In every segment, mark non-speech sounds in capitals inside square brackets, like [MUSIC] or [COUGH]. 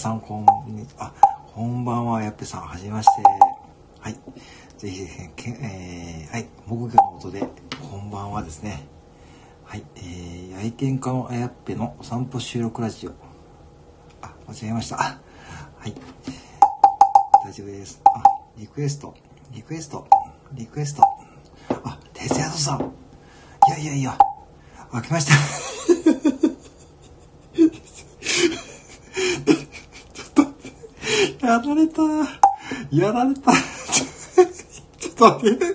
さんこんに、あ、こんばんは、やっぺさん、はじめまして。はい。ぜひ、けえー、はい、木魚の音で、こんばんはですね。はい、えー、愛犬家のあやっぺのお散歩収録ラジオ。あ、間違えました。はい。大丈夫です。あ、リクエスト、リクエスト、リクエスト。あ、哲也さん。いやいやいや、開けました。ちょっと、やられた。やられた。ちょっと待って。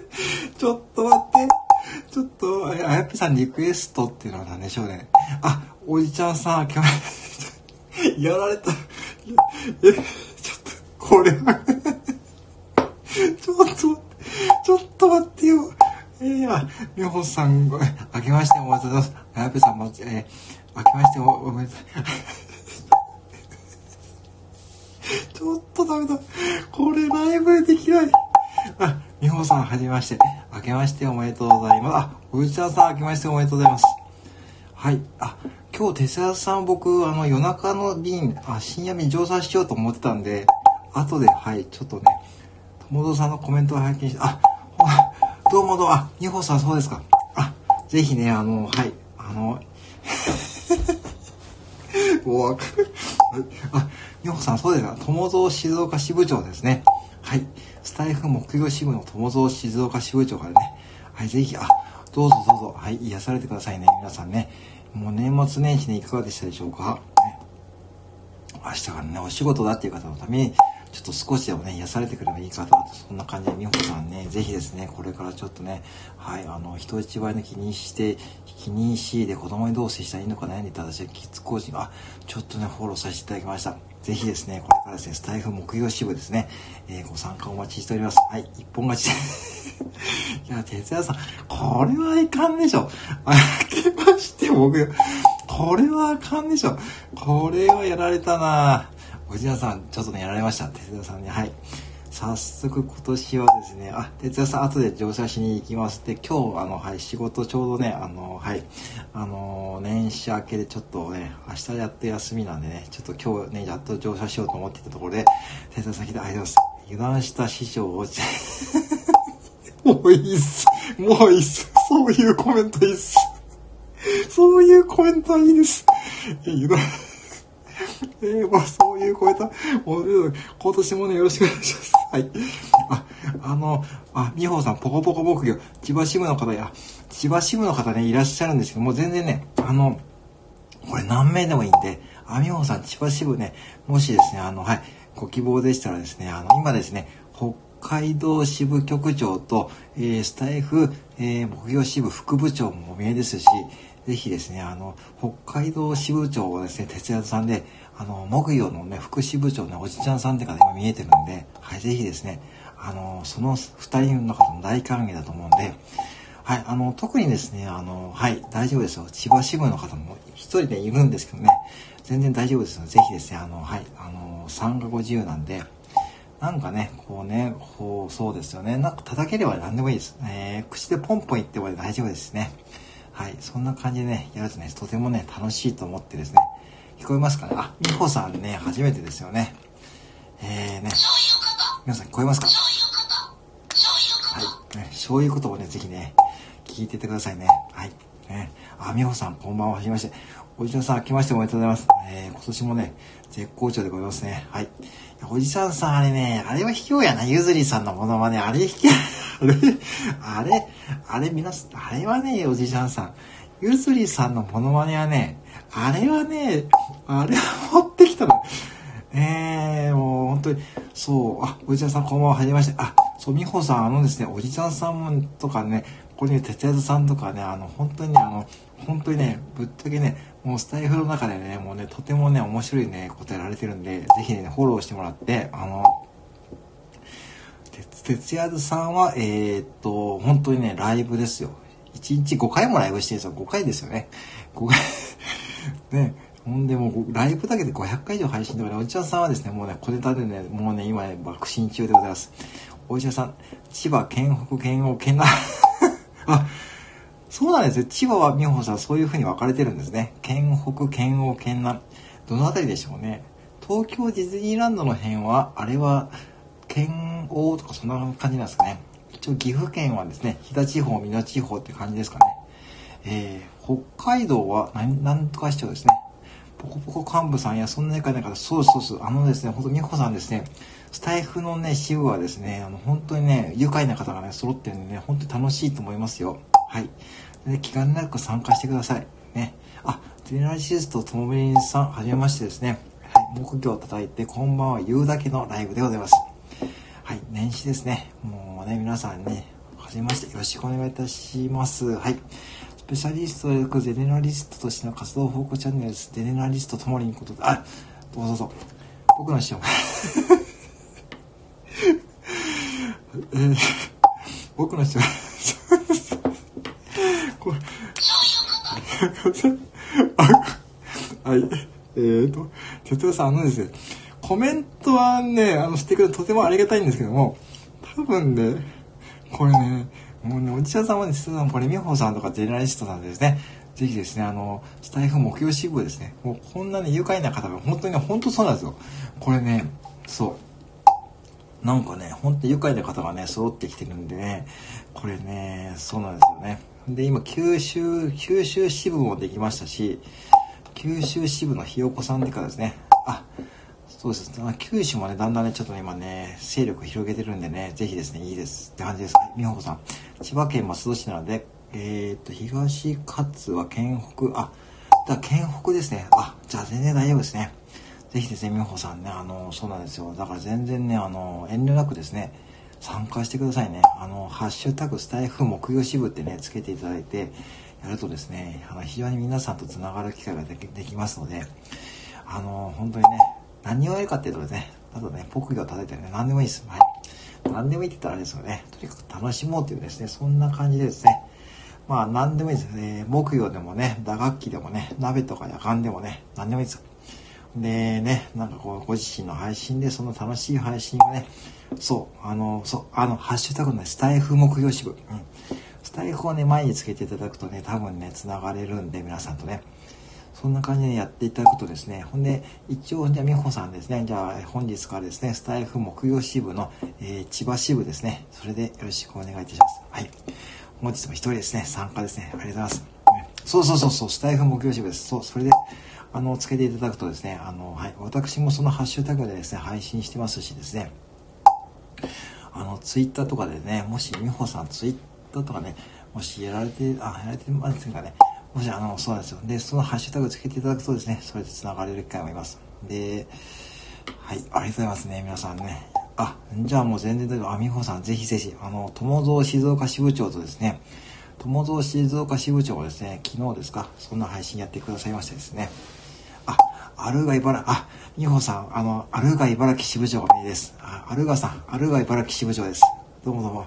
ちょっと待って。ちょっと、あやっぺさんリクエストっていうのは何でしょうね。あ、おじちゃんさん、開けました。やられた。え、ちょっと、これはちょっと待って、ちょっと待ってよ。えいや、みほさん、あけましておめでとうございます。あやぺさんも、えー、あけましておめでとう。ちょっとダメだ。これライブでできない。あ、みほさん、はじめまして。あけましておめでとうございます。あ、おうちゃんさん、あけましておめでとうございます。はい。あ、今日、哲也さん、僕、あの、夜中の便、あ、深夜便乗車しようと思ってたんで、後で、はい、ちょっとね、友蔵さんのコメントを拝見して、あ、[LAUGHS] どうもどうも、あ、二歩さんそうですか。あ、ぜひね、あの、はい、あの、[LAUGHS] もう。あ、二歩さんそうですか。友蔵静岡支部長ですね。スタイフ木曜支部の友蔵静岡支部長からね。はい、ぜひ、あ、どうぞどうぞ、はい、癒されてくださいね、皆さんね。もう年末年始ね、いかがでしたでしょうか？ね、明日からね、お仕事だっていう方のために、ちょっと少しでもね、癒されてくればいいかと、そんな感じで、美穂さんね、ぜひですね、これからちょっとね、はい、あの、人一倍の気にして、気にしいで子供にどう接したらいいのか悩んでいた私はキッズコーチが、ちょっとね、フォローさせていただきました。ぜひですね、これからですね、スタイフ木曜支部ですね、えー、ご参加お待ちしております。はい、一本勝ち。[LAUGHS] いや、哲也さん、これはいかんでしょ。あけまして僕、これはあかんでしょ。これはやられたなおじやさん、ちょっとね、やられました。哲也さんに。はい。早速今年はですね、あ、哲也さん後で乗車しに行きます。で、今日、あの、はい、仕事ちょうどね、あの、はい、あの、年始明けでちょっとね、明日やって休みなんでね、ちょっと今日ね、やっと乗車しようと思っていたところで、哲也さん来て、ありがとうございます。油断した師匠を、[LAUGHS] もういいっす。もういいっす。そういうコメントいいっす。そういうコメントはいいです。油断えー、まあ、そういう声と、もう、今年もね、よろしくお願いします。はい。あ、あの、あ、みほさん、ポコポコ牧業、千葉支部の方や、千葉支部の方ね、いらっしゃるんですけども、全然ね、あの、これ何名でもいいんで、あ、みほさん、千葉支部ね、もしですね、あの、はい、ご希望でしたらですね、あの、今ですね、北海道支部局長と、えー、スタイフ、えー、木曜支部副部長もお見えですし、ぜひですね、あの、北海道支部長はですね、哲也さんで、あの、木曜のね、副支部長のおじちゃんさんって方今見えてるんで、はい、ぜひですね、あの、その二人の方も大歓迎だと思うんで、はい、あの、特にですね、あの、はい、大丈夫ですよ。千葉支部の方も一人でいるんですけどね、全然大丈夫ですので、ぜひですね、あの、はい、あの、参加ご自由なんで、なんかね、こうね、こう、そうですよね。なんか叩ければ何でもいいです。えー、口でポンポン言っても大丈夫ですね。はい、そんな感じでね、やるとね、とてもね、楽しいと思ってですね、聞こえますかね？あ、みほさんね、初めてですよね。えーね、皆さん聞こえますか？はい、ね、そういうことをね、ぜひね、聞いててくださいね。はい。ね、あ、みほさん、こんばんは、はじめまして。おじちゃんさん、来ましておめでとうございます。えー、今年もね、絶好調でございますね。はい。おじさんさん、あれね、あれは卑怯やな、ゆずりさんのものまね、あれ卑怯、あれ、あれ、あれ、皆さん、あれはね、おじさんさん、ゆずりさんのものまねはね、あれはね、あれは持ってきたの。ええー、もう本当に、そう、あ、おじいちゃんさんこんばんは、はじめまして。あ、そう、みほさん、あのですね、おじいちゃんさんとかね、ここに哲也さんとかね、あの、本当にね、あの、本当にね、ぶっちゃけね、もうスタイフの中でね、もうね、とてもね、面白いね、答えられてるんで、ぜひね、フォローしてもらって、あの、哲也さんは、えー、っと、本当にね、ライブですよ。1日5回もライブしてるんですよ。5回ですよね。5回 [LAUGHS] ね。ほんでもう、ライブだけで500回以上配信とかね、おじちゃんさんはですね、もうね、小ネタでね、もうね、今ね、爆心中でございます。おじちゃんさん、千葉、県北、県央、県南、あ、そうなんですよ。千葉は美穂さん、そういう風に分かれてるんですね。県北、県央、県南。どのあたりでしょうね。東京ディズニーランドの辺は、あれは、県央とかそんな感じなんですかね。一応岐阜県はですね、飛騨地方、美濃地方って感じですかね。えー、北海道は何、なんとか市長ですね。ポコポコ幹部さんや、そんなにかな方、そうそうそう、あのですね、ほんと美穂さんですね、スタイフのね、支部はですね、あの、本当にね、愉快な方がね、揃ってるんでね、本当に楽しいと思いますよ。はい。で気兼ねなく参加してください。ね。あ、ゼネラリシストともみりんさん、はじめましてですね。はい。木魚を叩いて、こんばんは言うだけのライブでございます。はい。年始ですね。もうね、皆さんね、はじめまして。よろしくお願いいたします。はい。スペシャリストでゼネラリストとしての活動報告チャンネルです。ゼネラリストともりんことで、あ、どうぞどうぞ。僕の師匠。えー、僕の師匠。[LAUGHS] これ、[LAUGHS] はい。えーと、哲夫さん、あのですね、コメントはね、あの、してくれてとてもありがたいんですけども、多分ね、これね、もうね、おじちゃんさんはね、さん、これ、美穂さんとかジェネラリストさんですね、ぜひですね、あの、スタイフ目標支部ですね、もうこんなね、愉快な方が、本当にね、本当そうなんですよ。これね、そう。なんかね、本当愉快な方がね、揃ってきてるんでね、これね、そうなんですよね。で、今、九州、九州支部もできましたし、九州支部のひよこさんでからですね、あ、そうです。九州もね、だんだんね、ちょっと、今ね、勢力を広げてるんでね、ぜひですね、いいですって感じです。美穂さん。千葉県松戸市なので、えー、っと、東勝は県北、あ、だ県北ですね。あ、じゃあ全然大丈夫ですね。ぜひですね、美穂さんね、あの、そうなんですよ。だから全然ね、あの、遠慮なくですね、参加してくださいね。あの、ハッシュタグスタイフ木曜支部ってね、つけていただいて、やるとですね、あの、非常に皆さんと繋がる機会ができできますので、あの、本当にね、何をやるかっていうとですね、あとね、木魚を叩いてね、何でもいいです。はい。何でもいいって言ったらあれですよね。とにかく楽しもうというですね、そんな感じでですね、まあ何でもいいですね。木魚でもね、打楽器でもね、鍋とか夜間でもね、何でもいいです。でね、なんかこう、ご自身の配信でその楽しい配信をね、そう、あの、そう、あの、ハッシュタグのね、スタイフ目標支部。うん。スタイフをね、前につけていただくとね、多分ね、繋がれるんで、皆さんとね。そんな感じでやっていただくとですね、ほんで、一応、じゃあ、美穂さんですね、じゃあ、本日からですね、スタイフ木曜支部の、えー、千葉支部ですね、それでよろしくお願いいたします。はい。本日も一人ですね、参加ですね、ありがとうございます。そうそうそうそう、スタイフ木曜支部です。そう、それで、あの、つけていただくとですね、あの、はい、私もそのハッシュタグでですね、配信してますしですね、あの、ツイッターとかでね、もし美穂さんツイッターとかね、もしやられて、あ、やられてませんかね、もしあの、そうなんですよ。で、そのハッシュタグつけていただくとですね、それで繋がれる機会もいます。で、はい、ありがとうございますね、皆さんね。あ、じゃあもう全然大丈夫。あ、美穂さん、ぜひぜひ、あの、友蔵静岡支部長とですね、友蔵静岡支部長がですね、昨日ですか、そんな配信やってくださいましてですね、あアルガ茨、あ、美穂さん、あの、アルガ茨城支部長が名です。あ、アルガさん、アルガ茨城支部長です。どうもどうも。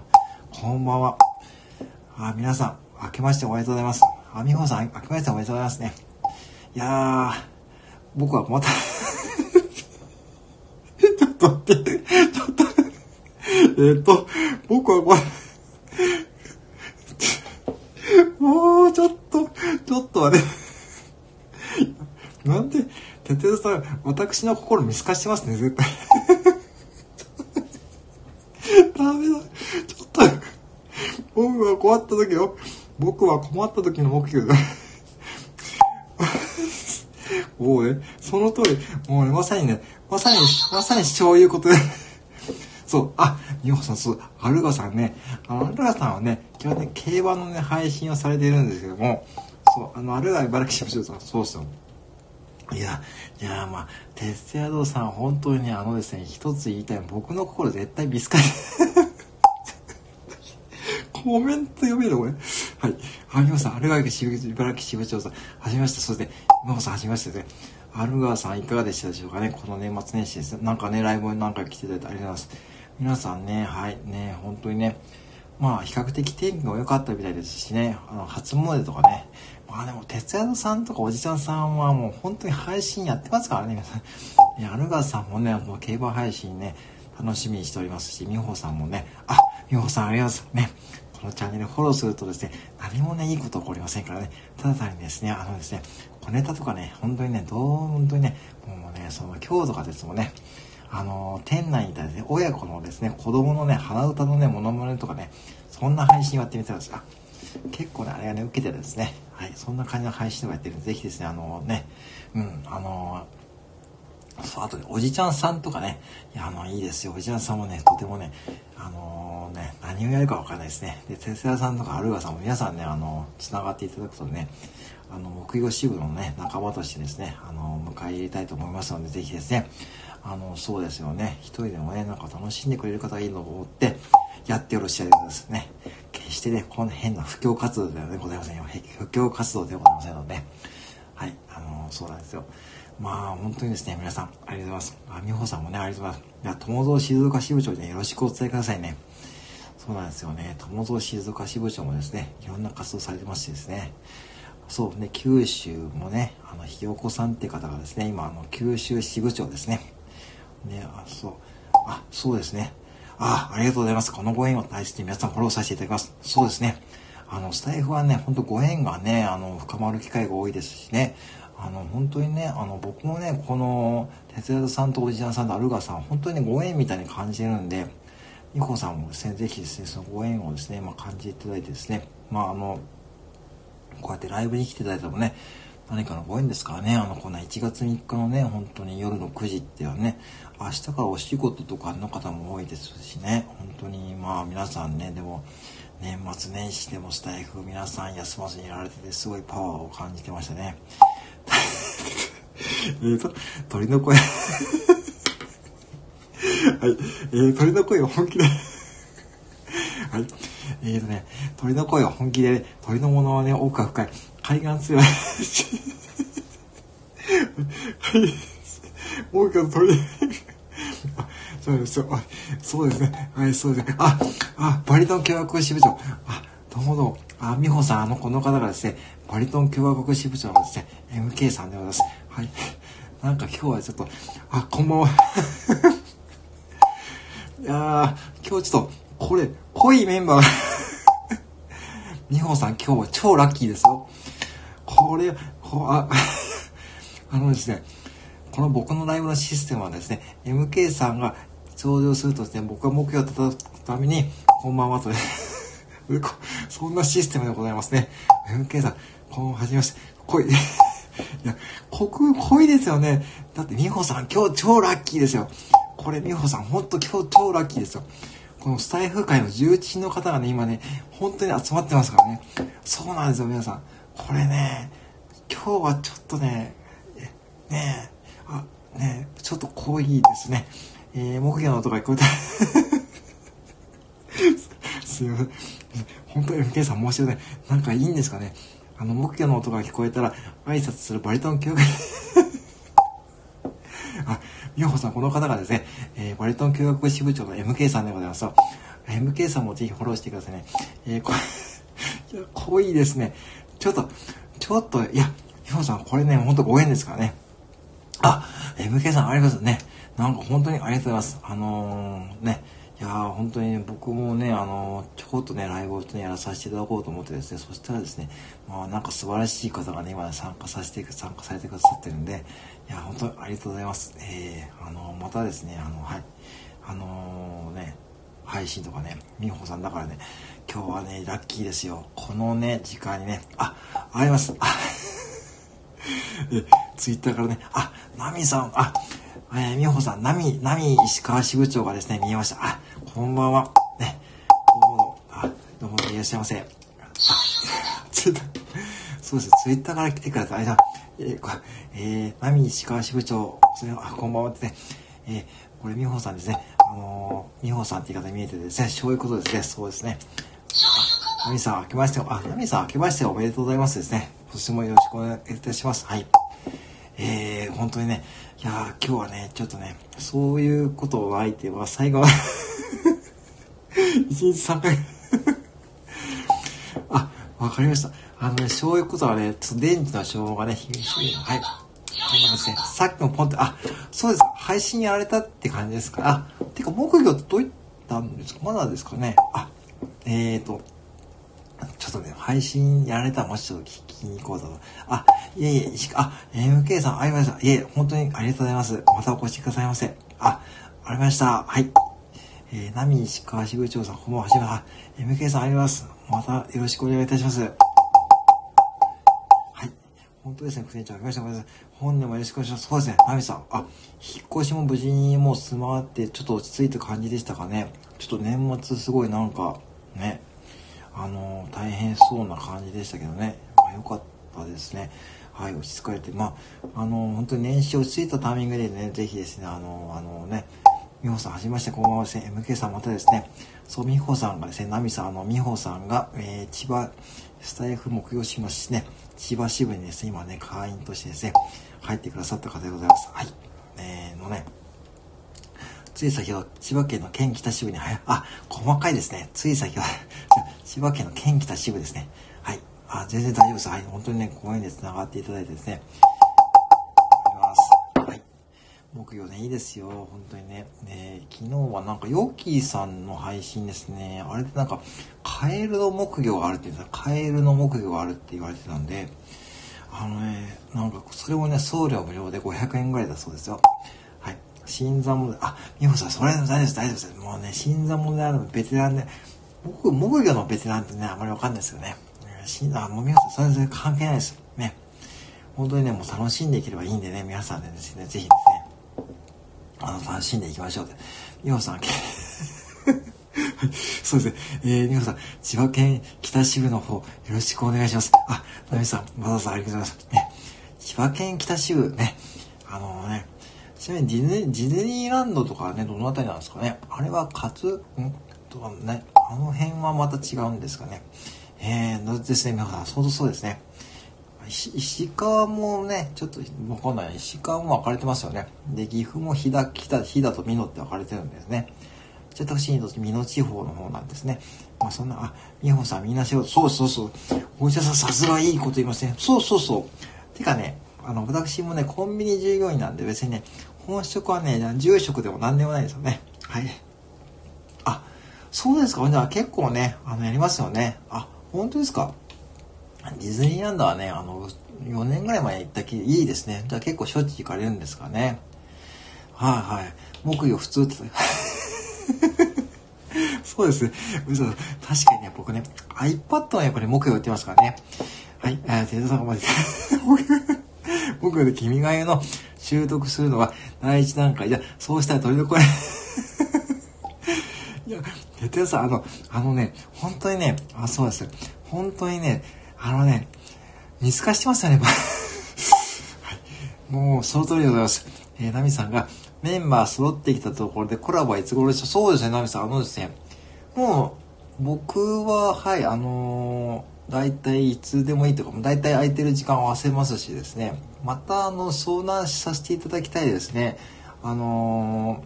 こんばんは。あ、皆さん、明けましておめでとうございます。あ、美穂さん、明けましておめでとうございますね。いやー、僕はまた [LAUGHS] ちょっと待って、ちょっとえっと、僕はこれもうちょっと、ちょっと待ってなんで、ててさん、私の心見透かしてますね、絶対。ダメだ。ちょっと、僕は困った時よ。僕は困った時の目標だ。もうね、その通り、もうね、まさにね、まさに、まさにそういうことで。[LAUGHS] そう、あ、美穂さん、そう、アルガさんね、あの、アルガさんはね、今日ね、競馬のね、配信をされているんですけども、そう、あの、アルガ茨城支部長さん、そうですよ。いや、いや、まあ、鉄也堂さん、本当にね、あのですね、一つ言いたい。僕の心絶対ビスカリ。コメント読めるこれ。はい。あ、みほさん、アルガイ渋茨城支部長さん、はじめまして。そして、みほさん、はじめましてで、ね。アルガーさん、いかがでしたでしょうかね？この年末年始です。なんかね、ライブに何回来ていただいてありがとうございます。皆さんね、はい、ね、本当にね、まあ、比較的天気が良かったみたいですしね、あの、初詣とかね、まあでも、哲也さんとかおじちゃんさんはもう本当に配信やってますからね、皆さん。いや、アルガーさんもね、もう競馬配信ね、楽しみにしておりますし、美穂さんもね、あ、美穂さんありがとうございます。ね、このチャンネルフォローするとですね、何もね、いいこと起こりませんからね、ただ単にですね、あのですね、小ネタとかね、本当にね、どう、本当にね、もうね、その今日とかですもんね、あの、店内にいたですね、親子のですね、子供のね、鼻歌のね、モノマネとかね、そんな配信をやってみたんです。が、結構ね、あれがね、受けてですね、はい、そんな感じの配信とかやってるんで、ぜひですね、あのね、うん、あのそう、あとね、おじちゃんさんとかね、いや、あの、いいですよ。おじちゃんさんもね、とてもね、あのー、ね、何をやるかわかんないですね。で、哲也さんとかアルガさんも皆さんね、あの、繋がっていただくとね、あの、木曜支部のね、仲間としてですね、あの、迎え入れたいと思いますので、ぜひですね、あの、そうですよね、一人でもね、なんか楽しんでくれる方がいいのと思って、やってよろしいですね。決してね、この変な布教活動ではございませんよ。布教活動ではございませんので、ねはい、あの、そうなんですよ。まあ、本当にですね、皆さん、ありがとうございます。あ、美穂さんもね、ありがとうございます。いや、友蔵静岡支部長にね、よろしくお伝えくださいね。そうなんですよね。友蔵静岡支部長もですね、いろんな活動されてましてですね。そうね、九州もね、あの、ひよこさんって方がですね、今、あの、九州支部長ですね。ね、あ、そう。あ、そうですね。あ、ありがとうございます。このご縁を大切に皆さんフォローさせていただきます。そうですね。あの、スタイフはね、ほんとご縁がね、あの、深まる機会が多いですしね、あの、本当にね、あの、僕もね、この、哲也さんとおじちゃんさんとアルガさん、本当にご縁みたいに感じるんで、ニコさんもですね、ぜひですね、そのご縁をですね、まあ、感じていただいてですね、まあ、あの、こうやってライブに来ていただいたもね、何かのご縁ですからね、あの、こんな1月3日のね、本当に夜の9時ってはね、明日からお仕事とかの方も多いですしね、本当にまあ皆さんね、でも、年末年始でもスタイフ皆さん休まずにやられててすごいパワーを感じてましたね。えっと、鳥の声はい。えー、鳥の声を本気ではい。えーとね、鳥の声を本気で、ね、鳥のものはね、奥が深い。海岸強い。はい。もう一回鳥。そうですよ。そうですね。はい、そうですね。あ、あ、バリトン共和国支部長。あ、どうもどうも。あ、美穂さん、あの、この方がですね、バリトン共和国支部長のですね、MK さんでございます。はい。なんか今日はちょっと、あ、こんばんは。[LAUGHS] いやー、今日ちょっと、これ、濃いメンバー。[LAUGHS] 美穂さん、今日は超ラッキーですよ。これ、こあ、[LAUGHS] あのですね、この僕のライブのシステムはですね、MK さんが登場するとですね、僕が目標を立たために、こんばんはと、そんなシステムでございますね。MK さん、こんはじめまして、濃い。いや、濃く、濃いですよね。だって美穂さん、今日超ラッキーですよ。これ美穂さん、ほんと今日超ラッキーですよ。このスタイフ界の重鎮の方がね、今ね、本当に集まってますからね。そうなんですよ、皆さん。これね、今日はちょっとね、ねえあ、ねえちょっと濃いですね。えー、木魚の音が聞こえた。[LAUGHS] すいません。本当に MK さん申し訳ない。なんかいいんですかね。あの、木魚の音が聞こえたら、挨拶するバリトン教学。[LAUGHS] あ、美穂さん、この方がですね、えー、バリトン教学支部長の MK さんでございます。MK さんもぜひフォローしてくださいね。えー、こ [LAUGHS] れ、濃いですね。ちょっと、ちょっと、いや、美穂さん、これね、ほんとご縁ですからね。あ、MK さん、ありがとうございますね。なんか本当にありがとうございます。あのー、ね、いやー本当に、ね、僕もね、あのー、ちょこっとね、ライブをね、やらさせていただこうと思ってですね、そしたらですね、まあなんか素晴らしい方がね、今ね、参加させて、参加されてくださってるんで、いや、本当にありがとうございます。えー、あのー、またですね、あの、はい、あのね、配信とかね、美穂さんだからね、今日はね、ラッキーですよ。このね、時間にね、あ、あります。あ [LAUGHS] え、ツイッターからね、あ、ナミさん、あ、えー、みほさん、ナミ、ナミ石川支部長がですね、見えました。あ、こんばんは。ね、どうも、あ、どうもいらっしゃいませ。あ、ツイッター、そうです、ツイッターから来てください。あ、えー、こえー、ナミ石川支部長、それあ、こんばんはってね、えー、これ、みほさんですね。あのー、みほさんって言い方見えてですね、そういうことですね。そうですね。あ、ナミさん、明けまして、あ、ナミさん、明けましておめでとうございますですね。今年もよろしくお願いいたします。はい。えー、本当にね、いや今日はね、ちょっとね、そういうことを相手は最後は1日3回 [LAUGHS] あ、わかりました。あのね、そういうことはね、ちょっと電池の消耗がね、厳しい。はい。そうですね。さっきもポンって、あ、そうです。配信やられたって感じですか。あ、てか、木魚どういったんですか？まだですかね。あ、えーと、ちょっとね、配信やられたらもうちょっと聞きに行こうと。あ、いえいえ、あ、MK さん、ありました。いえ、本当にありがとうございます。またお越しくださいませ。あ、ありました。はい。えー、ナミ石川支部長さん、こんばんは。はじめは、MK さんあります。またよろしくお願いいたします。はい。本当ですね、副店長。ありました。本年もよろしくお願いします。そうですね、ナミさん。あ、引っ越しも無事にもう済まって、ちょっと落ち着いた感じでしたかね。ちょっと年末すごいなんか、ね、あのー、大変そうな感じでしたけどね。まあ、よかったですね。はい、落ち着かれて、まあ、あのー、本当に年始落ち着いたタイミングでね、ぜひですね、あのー、あのね、美穂さん、はじめまして、こんばんはですね。MK さん、またですね、そう、美穂さんがですね、ナミさん、あの、美穂さんが、えー、千葉、スタイフ木曜しますしね、千葉支部にですね、今ね、会員としてですね、入ってくださった方でございます。はい。えー、のね、つい先ほど、千葉県の県北支部に、はい、あ、細かいですね。つい先ほど、[LAUGHS] 千葉県の県北支部ですね。はい。あ、全然大丈夫です。はい。本当にね、こういうで繋がっていただいてですね、木曜ね、いいですよ。本当にね。ね昨日はなんか、ヨッキーさんの配信ですね。あれでなんか、カエルの木魚があるって言ったカエルの木魚があるって言われてたんで、あのね、なんか、それもね、送料無料で500円ぐらいだそうですよ。はい。新参者、あ、美穂さん、それ大丈夫です、大丈夫です。もうね、新参者であるベテランで、僕、木魚のベテランってね、あまりわかんないですよね。新あ、もう美穂さん、それ全然関係ないです。ね。本当にね、もう楽しんでいければいいんでね、皆さんでですね、ぜひですね、あの、楽しんでいきましょうって。美穂さん、[LAUGHS] そうですね。えー、美穂さん、千葉県北支部の方、よろしくお願いします。あ、ナミさん、まざさんありがとうございます。ね、千葉県北支部ね、あのね、ちなみにディズニー、ディズニーランドとかね、どのあたりなんですかね。あれは、かつ、ん？とかね、あの辺はまた違うんですかね。えー、ですね、美穂さん、そうそうですね。石川もね、ちょっとわかんない。石川も分かれてますよね。で、岐阜も飛騨、飛騨、飛騨と美濃って分かれてるんですね。じゃあ私にとって美濃地方の方なんですね。まあそんな、あ、美穂さんみんな仕事、そうそうそう。お医者さんさすがいいこと言いますね。そうそうそう。てかね、あの、私もね、コンビニ従業員なんで別にね、本職はね、住職でも何でもないですよね。はい。あ、そうですか。じゃあ結構ね、あの、やりますよね。あ、本当ですか？ディズニーランドはね、あの、4年ぐらい前行ったきいいですね。じゃあ結構しょっちゅう行かれるんですかね。はいはい。木曜普通って。[LAUGHS] そうですね。嘘。確かにね、僕ね、iPad はやっぱり木曜売ってますからね。はい、えー、テさんがまで。[LAUGHS] 僕で君が代の習得するのは第一段階。じゃそうしたら取り残れ。[LAUGHS] いや、テテさん、あの、あのね、本当にね、あ、そうです。本当にね、あのね、見透かしてますよね、[LAUGHS] はい。もう、その通りでございます。えー、ナミさんが、メンバー揃ってきたところでコラボはいつ頃でしょう？そうですね、ナミさん。あのですね、もう、僕は、はい、あのー、大体いつでもいいとか、大体空いてる時間を合わせますしですね、また、あの、相談させていただきたいですね。あの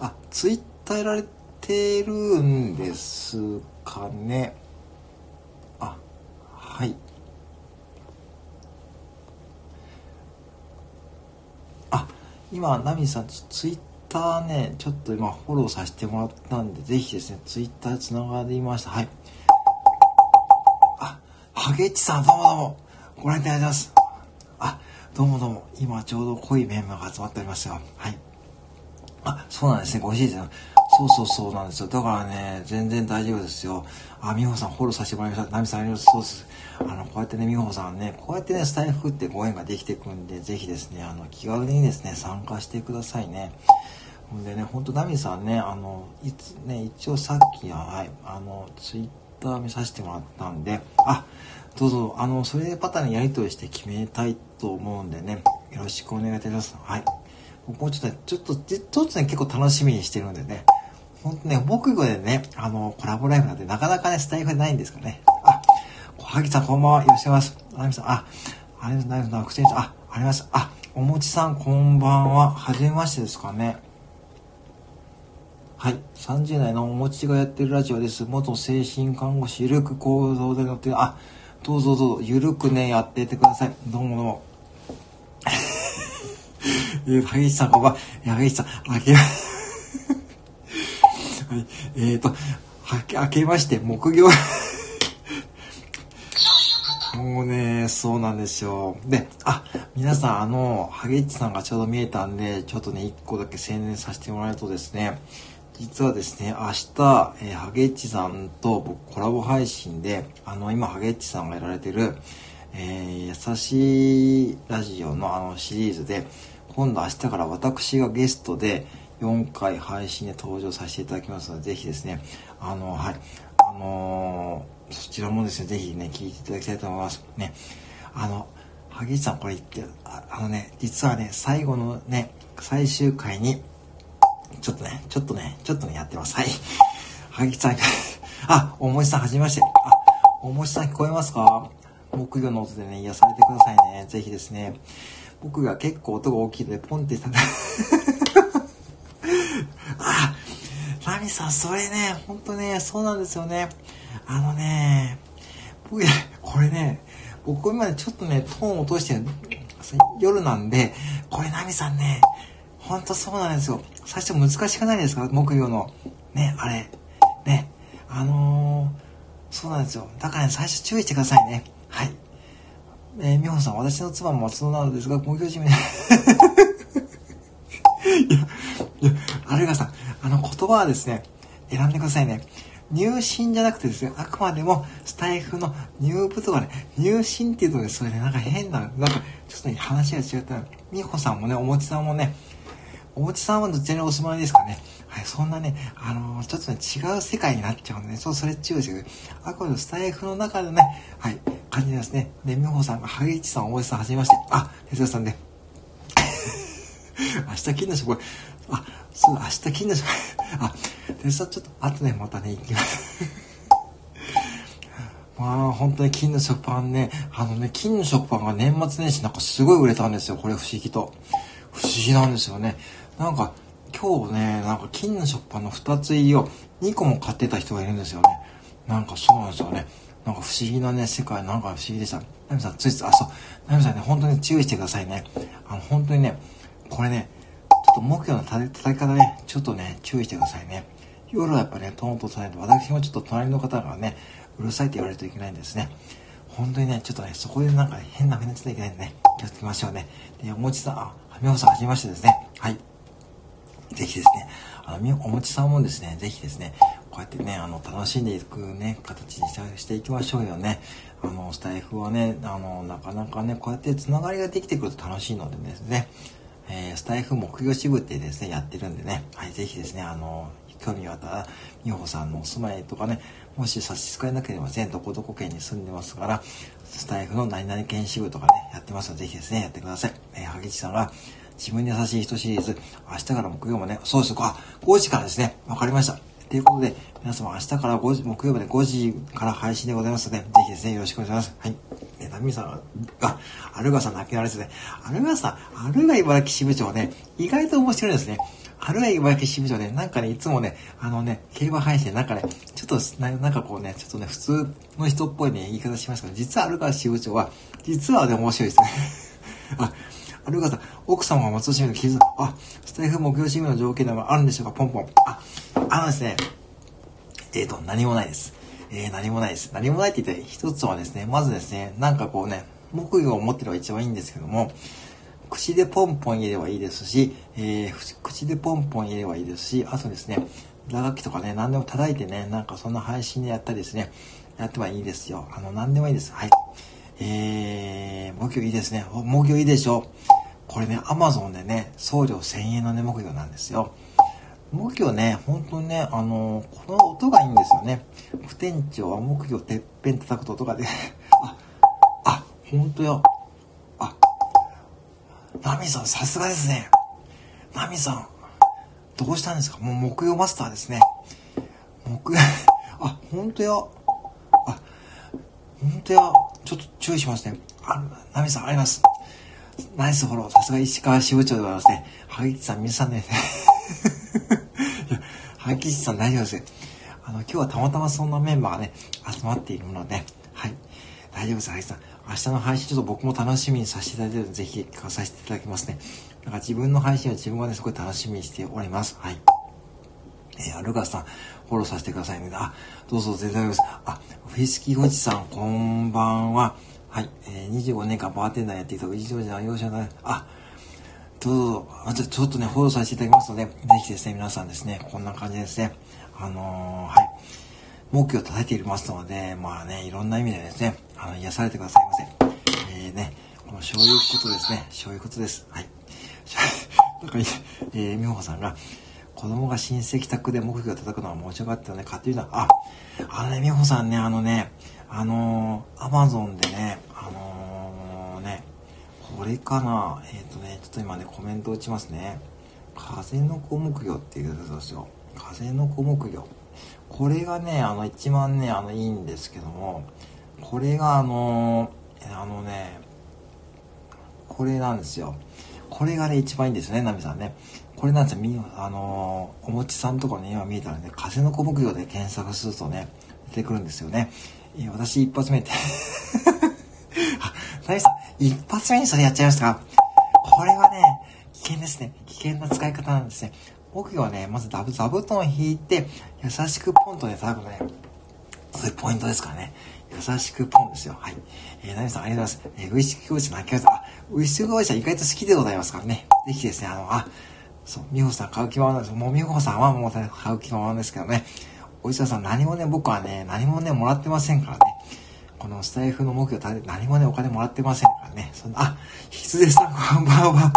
ー、あ、ツイッターやられてるんですかね。はい。あ、今、ナミさん、ツイッターね、ちょっと今フォローさせてもらったんで、ぜひですね、ツイッターつながりました。はい。あ、ハゲッチさん、どうもどうも。ご覧いただいてます。あ、どうもどうも。今ちょうど濃いメンバーが集まっておりますよ。はい。あ、そうなんですね。ご主人そうそうそうなんですよ。だからね、全然大丈夫ですよ。あ、美穂さんフォローさせてもらいました。ナミさんありがとうございます。あの、こうやってね、美穂さんね、こうやってね、スタイフってご縁ができていくんで、ぜひですね、あの、気軽にですね、参加してくださいね。ほんでね、ほんとナミさんね、あの、いつね、一応さっきは、はい、あの、ツイッター見させてもらったんで、あ、どうぞ、あの、それでパターンやり取りして決めたいと思うんでね、よろしくお願いいたします。はい。僕もちょっと、ちょっと、ちょっとね、結構楽しみにしてるんでね、ほんとね、木魚でね、あの、コラボライブなんてなかなかね、スタイフでないんですかね。あ、萩さんこんばんは。いらっしゃいます。あみさん、あ、ありがとうございます。あ、あります。あ、おもちさんこんばんは。はじめましてですかね。はい。30代のおもちがやってるラジオです。元精神看護師、ゆるく行動で乗ってる。あ、どうぞどうぞ、ゆるくね、やってってください。どうもどうも。[LAUGHS] えー、萩さんこんばんは。萩さん、あけ、[LAUGHS] はい。えっ、ー、と、はけ、明けまして、木魚もうね、そうなんですよ。で、あ、皆さん、あの、ハゲッチさんがちょうど見えたんで、ちょっとね、一個だけ宣伝させてもらうとですね、実はですね、明日、えー、ハゲッチさんと僕コラボ配信で、あの、今、ハゲッチさんがやられてる、えー、優しいラジオのあのシリーズで、今度明日から私がゲストで4回配信で登場させていただきますので、ぜひですね、あの、はい、あのー、そちらもですね、ぜひね、聞いていただきたいと思います。ね、あの、萩さんこれ言ってあ、あのね、実はね、最後のね、最終回に、ちょっとね、ちょっとね、ちょっとね、やってます。はい。萩さん、[LAUGHS] あ、おもちさんはじめまして。あ、おもちさん聞こえますか？木魚の音でね、癒されてくださいね。ぜひですね。僕が結構音が大きいので、ポンってた [LAUGHS] あ、ラミさん、それね、ほんとね、そうなんですよね。あのね、僕、これね、僕今、ちょっとね、トーン落として夜なんで、これナミさんね、ほんとそうなんですよ。最初難しくないですか？木魚の。ね、あれ。ね。あのー、そうなんですよ。だからね、最初注意してくださいね。はい。えー、美穂さん、私の妻も松戸なのですが、目標締め。[LAUGHS] いや、いや、アルガさん、あの言葉はですね、選んでくださいね。入信じゃなくてですね、あくまでもスタイフの入部とかね、入信っていうとね、それね、なんか変な、なんかちょっとね、話が違った。美穂さんもね、おもちさんもね、おもちさんはどちらにお住まいですかね。はい、そんなね、あのー、ちょっとね、違う世界になっちゃうんでね、そう、それ注意してください。あくまでスタイフの中でね、はい、感じですね。で、美穂さんが、ハゲイチさん、おじさん、はじめまして。あ、哲也さんで [LAUGHS] ね。明日金の職、[LAUGHS] あ、そう、明日金の職、あ、哲也さ、ちょっと、あとね、またね、行きます。[LAUGHS] まあ、本当に金の食パンね、あのね、金の食パンが年末年始なんかすごい売れたんですよ。これ不思議と。不思議なんですよね。なんか、今日ね、なんか金の食パンの2つ入りを2個も買ってた人がいるんですよね。なんかそうなんですよね。なんか不思議なね、世界、なんか不思議でした。ナミさん、ついつい、あ、そう、ナミさんね、本当に注意してくださいね。あの、本当にね、これね、ちょっと目標の叩き方ね、ちょっとね、注意してくださいね。夜はやっぱね、トーンとさないと、私もちょっと隣の方がね、うるさいって言われるといけないんですね。本当にね、ちょっとね、そこでなんか変な目についけないんでね、気をつけましょうね。で、おもちさん、あ、みほさんはじめましてですね。はい。ぜひですね、あの、おもちさんもですね、ぜひですね、こうやってね、あの、楽しんでいくね、形にしていきましょうよね。あの、スタイフはね、あの、なかなかね、こうやってつながりができてくると楽しいのでですね、えー、スタイフ木魚支部ってですね、やってるんでね、はい、ぜひですね、あの、興味があったら、美穂さんのお住まいとかね、もし差し支えなければ全どこどこ県に住んでますから、スタイフの何々県支部とかね、やってますので、ぜひですね、やってください。えー、萩地さんは、自分に優しい人シリーズ、明日から木曜もね、そうですか、5時からですね、わかりました。ということで、皆様明日から5時、木曜日で5時から配信でございますので、ぜひですね、よろしくお願いします。はい。え、ナミさんが、アルガさん泣きられですね。アルガさん、アルガ茨城支部長ね、意外と面白いですね。アルガ茨城支部長ね、なんかね、いつもね、あのね、競馬配信なんかね、ちょっとな、なんかこうね、ちょっとね、普通の人っぽいね、言い方しますけど、実はアルガ支部長は、実はね、面白いですね。[LAUGHS] あ、アルガさん、奥様が松尾市民の傷、あ、スタイフ木曜市民の条件でもあるんでしょうか、ポンポン。あ、あのですね、えっ、ー、と、何もないです。えー、何もないです。何もないって言って、一つはですね、まずですね、なんかこうね、木魚を持ってれば一番いいんですけども、口でポンポン入れればいいですし、えー、口でポンポン入れればいいですし、あとですね、打楽器とかね、何でも叩いてね、なんかそんな配信でやったりですね、やってはいいですよ。あの、何でもいいです。はい。えー、木魚いいですね。木魚いいでしょう。これね、アマゾンでね、送料1000円のね、木魚なんですよ。木魚ね、本当にね、あのー、この音がいいんですよね。副店長は木魚てっぺん叩くと音がで、あ、あ、本当よ。あ、ナミさん、さすがですね。ナミさん、どうしたんですか？もう木魚マスターですね。木魚、あ、本当よ。あ、本当よ。ちょっと注意しますね。あ、ナミさん、あります。ナイスフォロー。さすが石川支部長でございますね。萩木さん、皆さんね。[LAUGHS] 萩木さん大丈夫です。あの、今日はたまたまそんなメンバーがね、集まっているので、はい。大丈夫です、萩木さん。明日の配信ちょっと僕も楽しみにさせていただいてるので、ぜひ聞かさせていただきますね。なんか自分の配信は自分がね、すごい楽しみにしております。はい。えー、ルガスさん、フォローさせてくださいね。あ、どうぞ全然大丈夫です。あ、フェイスキーおじさん、こんばんは。はい。えー、25年間バーテンダーやっていた以上じゃ容赦ない。あ、どうぞ、あ、じゃちょっとね、フォローさせていただきますので、ぜひですね、皆さんですね、こんな感じですね。あのー、はい。目標を叩いていますので、まあね、いろんな意味でですね、あの、癒されてくださいませ。えー、ね、この、そういうことですね。そういうことです。はい。[LAUGHS] なんか、えー、美穂さんが、子供が親戚宅で木魚を叩くのは面白かったよね。かっていうのは、あ、あのね、美穂さんね、あのね、あのー、アマゾンでね、あのー、ね、これかな、えっ、ー、とね、ちょっと今ね、コメント打ちますね。風の子木魚っていうやつですよ。風の子木魚。これがね、あの、一番ね、あの、いいんですけども、これがあのー、あのね、これなんですよ。これがね、一番いいんですね、ナミさんね。これなんですよ、み、あのー、おもちさんとかね、今見えたらね、風の小牧場で検索するとね、出てくるんですよね。え私一発目ってあ、ナミさん、一発目にそれやっちゃいましたか？これはね、危険ですね。危険な使い方なんですね。僕はね、まずダブ、座布団を引いて、優しくポンとね、多分ね、そういうポイントですからね。優しくポンですよ。はい。えー、ナミさんありがとうございます。えー、ウイスキー教室の秋川さん。あ、ウイスキー教室は意外と好きでございますからね。ぜひですね、あの、あ、そう、美穂さん買う気満々なんですもう美穂さんはもう買う気満々ですけどね。お医者さん何もね、僕はね、何もね、もらってませんからね。このスタイフの目標立てて何もね、お金もらってませんからね。そんな、あ、羊さん、こんばんは。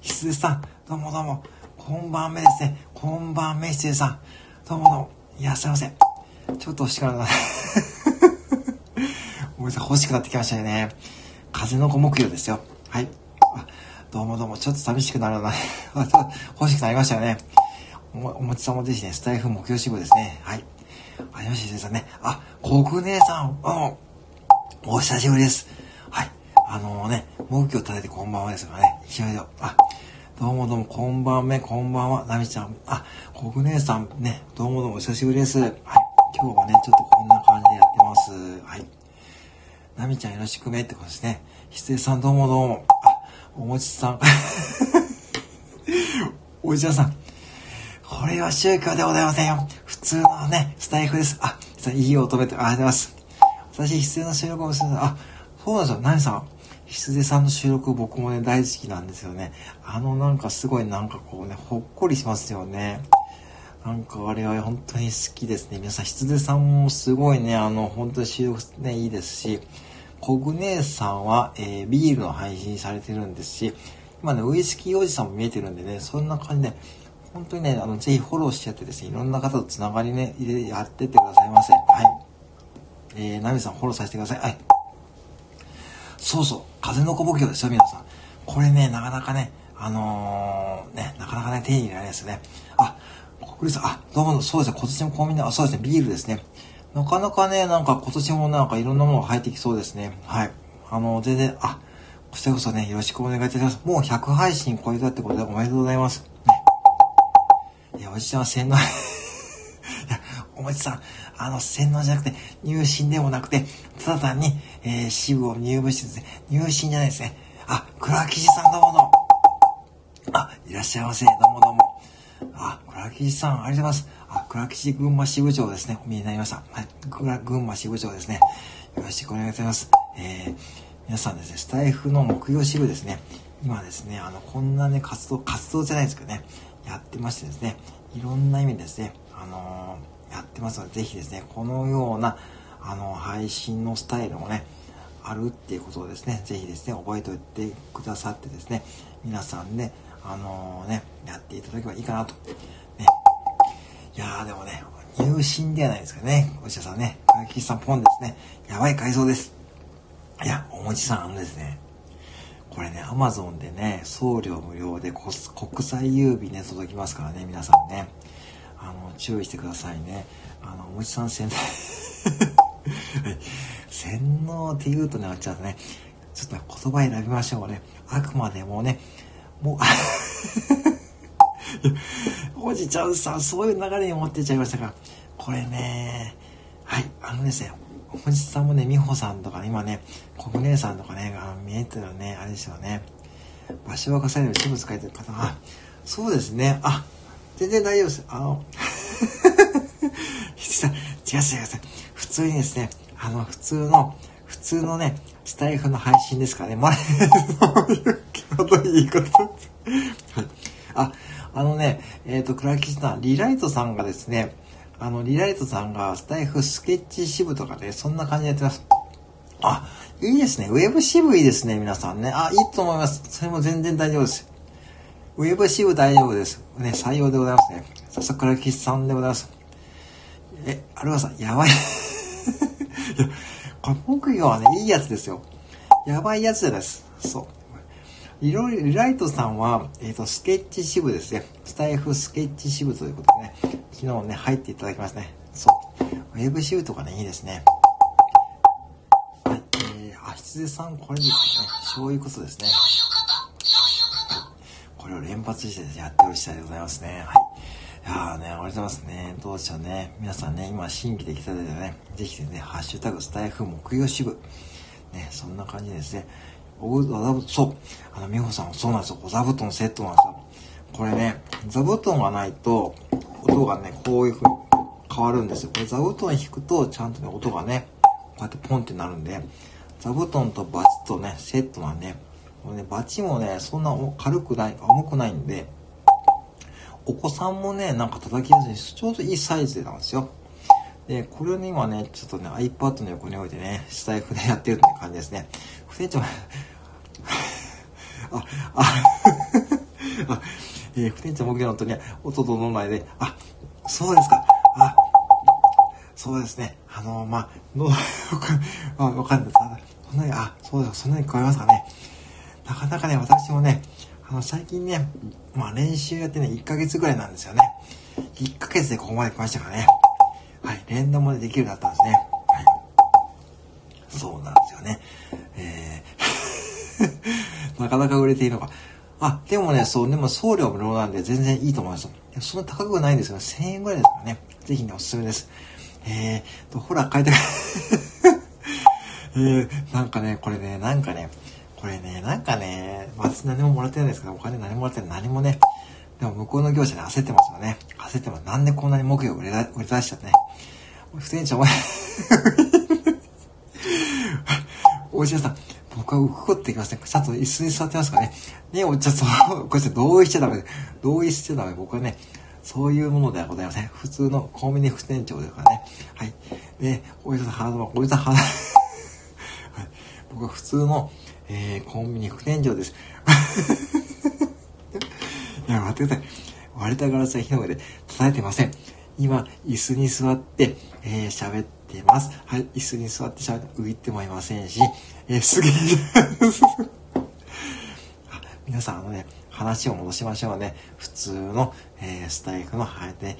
羊さん、どうもどうも。こんばんめですね。こんばんめ、羊さん。どうもどうも。いらっしゃいませ。ちょっと欲しくなった。ごめんなさい、欲しくなってきましたよね。風の子目標ですよ。はい。どうもどうも、ちょっと寂しくなるな。[LAUGHS] 欲しくなりましたよね。おおもちさんもぜひね、スタイフ目標支部ですね。はい。あ、よし先生ね。あ、国姉さん、あお久しぶりです。はい。あのー、ね、目標立ててこんばんはですからね。いきなりあ、どうもどうも、こんばんめ、こんばんは、なみちゃん。あ、国姉さん、ね、どうもどうも、お久しぶりです。はい。今日はね、ちょっとこんな感じでやってます。はい。なみちゃんよろしくねってことですね。ひつえさん、どうもどうも。おもちさん。[LAUGHS] おじちゃんさん。これは宗教でございませんよ。普通のね、スタイフです。あ、いい音めて、ありがとうございます。私、必要な収録をするあ、そうなんですよ。何さん。羊さんの収録僕もね、大好きなんですよね。あのなんかすごいなんかこうね、ほっこりしますよね。なんかあれは本当に好きですね。皆さん、羊さんもすごいね、あの、本当に収録ね、いいですし、コグ姉さんは、えー、ビールの配信されてるんですし、今ね、ウイスキーおじさんも見えてるんでね、そんな感じで、本当にね、あの、ぜひフォローしちゃってですね、いろんな方とつながりね、やってってくださいませ。はい。えー、ナミさんフォローさせてください。はい。そうそう、風の小牧場ですよ、皆さん。これね、なかなかね、あのー、ね、なかなかね、手に入れられないですね。あ、国立さん、あ、どうも、そうですね、今年もコンビニ、あ、そうですね、ビールですね。なかなかね、なんか今年もなんかいろんなものが入ってきそうですね。はい。あの、全然、あ、こちらこそね、よろしくお願いいたします。もう100配信超えたってことでおめでとうございます。ね、いや、おじちゃんは洗脳、[LAUGHS] いや、おもちさん、あの、洗脳じゃなくて、入信でもなくて、ただ単に、えー、支部を入部してですね、入信じゃないですね。あ、倉吉さんどうもどうも。あ、いらっしゃいませ。どうもどうも。あ、倉吉さん、ありがとうございます。あ、倉吉群馬支部長ですね。お見えになりました。はい。群馬支部長ですね。よろしくお願いします。えー、皆さんですね、スタイフの木曜支部ですね。今ですね、あの、こんなね、活動、活動じゃないですけどね、やってましてですね、いろんな意味ですね、あのー、やってますので、ぜひですね、このような、あの、配信のスタイルもね、あるっていうことをですね、ぜひですね、覚えておいてくださってですね、皆さんね、あのー、ね、やっていただけばいいかなと。ね、いやーでもね、入信ではないですかね。お医者さんね。川木さんポンですね。やばい改造です。いや、おもちさんあのですね。これね、アマゾンでね、送料無料で国際郵便ね、届きますからね、皆さんね。あの、注意してくださいね。あの、おもちさん洗脳 [LAUGHS] 洗脳って言うとね、あっちゃうとね、ちょっと言葉選びましょうね。あくまでもね、もう [LAUGHS] おじちゃんさん、そういう流れに持ってっちゃいましたか。これね、はい、あのですね、おじさんもね、美穂さんとかね、今ね、国姉さんとかね、あ見えてるね、あれですよね。場所を重ねる私物書いてる方が、そうですね、あ、全然大丈夫です。あの、[LAUGHS] ひつさん、違う違う違う。普通にですね、あの、普通の、普通のね、スタイフの配信ですからね、まあ、そういう気のどいいこと。はい。あ、あのね、えっ、ー、と、クラキスさん、リライトさんがですね、あの、リライトさんがスタイフスケッチ支部とかね、そんな感じでやってます。あ、いいですね。ウェブ支部いいですね、皆さんね。あ、いいと思います。それも全然大丈夫です。ウェブ支部大丈夫です。ね、採用でございますね。早速、倉吉さんでございます。え、アルファさん、やばい。[LAUGHS] いや、この木魚はね、いいやつですよ。やばいやつです。そう。いろいろ、リライトさんは、えっ、ー、と、スケッチ支部ですね。スタイフスケッチ支部ということでね、昨日ね、入っていただきましたね。そう。ウェブ支部とかね、いいですね。はい。えー、あ、羊さん、これですね。そういうことですね。これを連発してやっておる次第でございますね。はい。いやーね、ありがとうございますね。どうしようね。皆さんね、今新規で来たのでね、ぜひね、ハッシュタグスタイフ木曜支部。ね、そんな感じですね。お座布そう。あの、美穂さんもそうなんですよ。お座布団セットなんですよ。これね、座布団がないと、音がね、こういう風に変わるんですよ。これ座布団引くと、ちゃんとね、音がね、こうやってポンってなるんで、座布団とバチとね、セットなんで、これね、バチもね、そんな軽くない、重くないんで、お子さんもね、なんか叩きやすいし、ちょうどいいサイズなんですよ。で、これをね、今ね、ちょっとね、iPad の横に置いてね、スタイフでやってるって感じですね。不店長、[LAUGHS] あ、あ、[LAUGHS] あ、えー、不店長僕のとね、音との前で、あ、そうですか、あ、そうですね、あのー、まあ、の、あ、わかんないです。そんなに、あ、そうだ、そんなに聞こえますかね。なかなかね、私もね、あの、最近ね、まあ練習やってね、1ヶ月ぐらいなんですよね。1ヶ月でここまで来ましたからね。はい、連動までできるようになったんですね。はい。そうなんですよね。えーなかなか売れていいのか。あ、でもね、そう、でも送料無料なんで全然いいと思います。そんな高くないんですよ。1000円ぐらいですからね。ぜひね、おすすめです。えーと、ほら、書いて [LAUGHS] えー、なんかね、これね、なんかね、これね、なんかね、私何ももらってないんですけど、お金何ももらってない。何もね、でも向こうの業者に焦ってますよね。焦ってます。なんでこんなに木魚売れ売れ出しちゃってね。不店長、[LAUGHS] お前おじさん、僕は浮くことできませんかちゃんと椅子に座ってますかね。ねお茶、そう、これ同意しちゃダメで。同意しちゃダメ。僕はね、そういうものではございません。普通のコンビニ副店長ですからね。はい。で、おじさん、ハードマン、おじさん、ハード。はい。僕は普通の、えー、コンビニ副店長です。[LAUGHS] いや、待ってください。割れたガラスは火の上で叩いてません。今、椅子に座って、えー、喋ってます。はい、椅子に座って喋って、浮いてもいませんし、えー、すげえ。[LAUGHS] 皆さん、あのね、話を戻しましょうね。普通の、えー、スタイフの、はい、ね。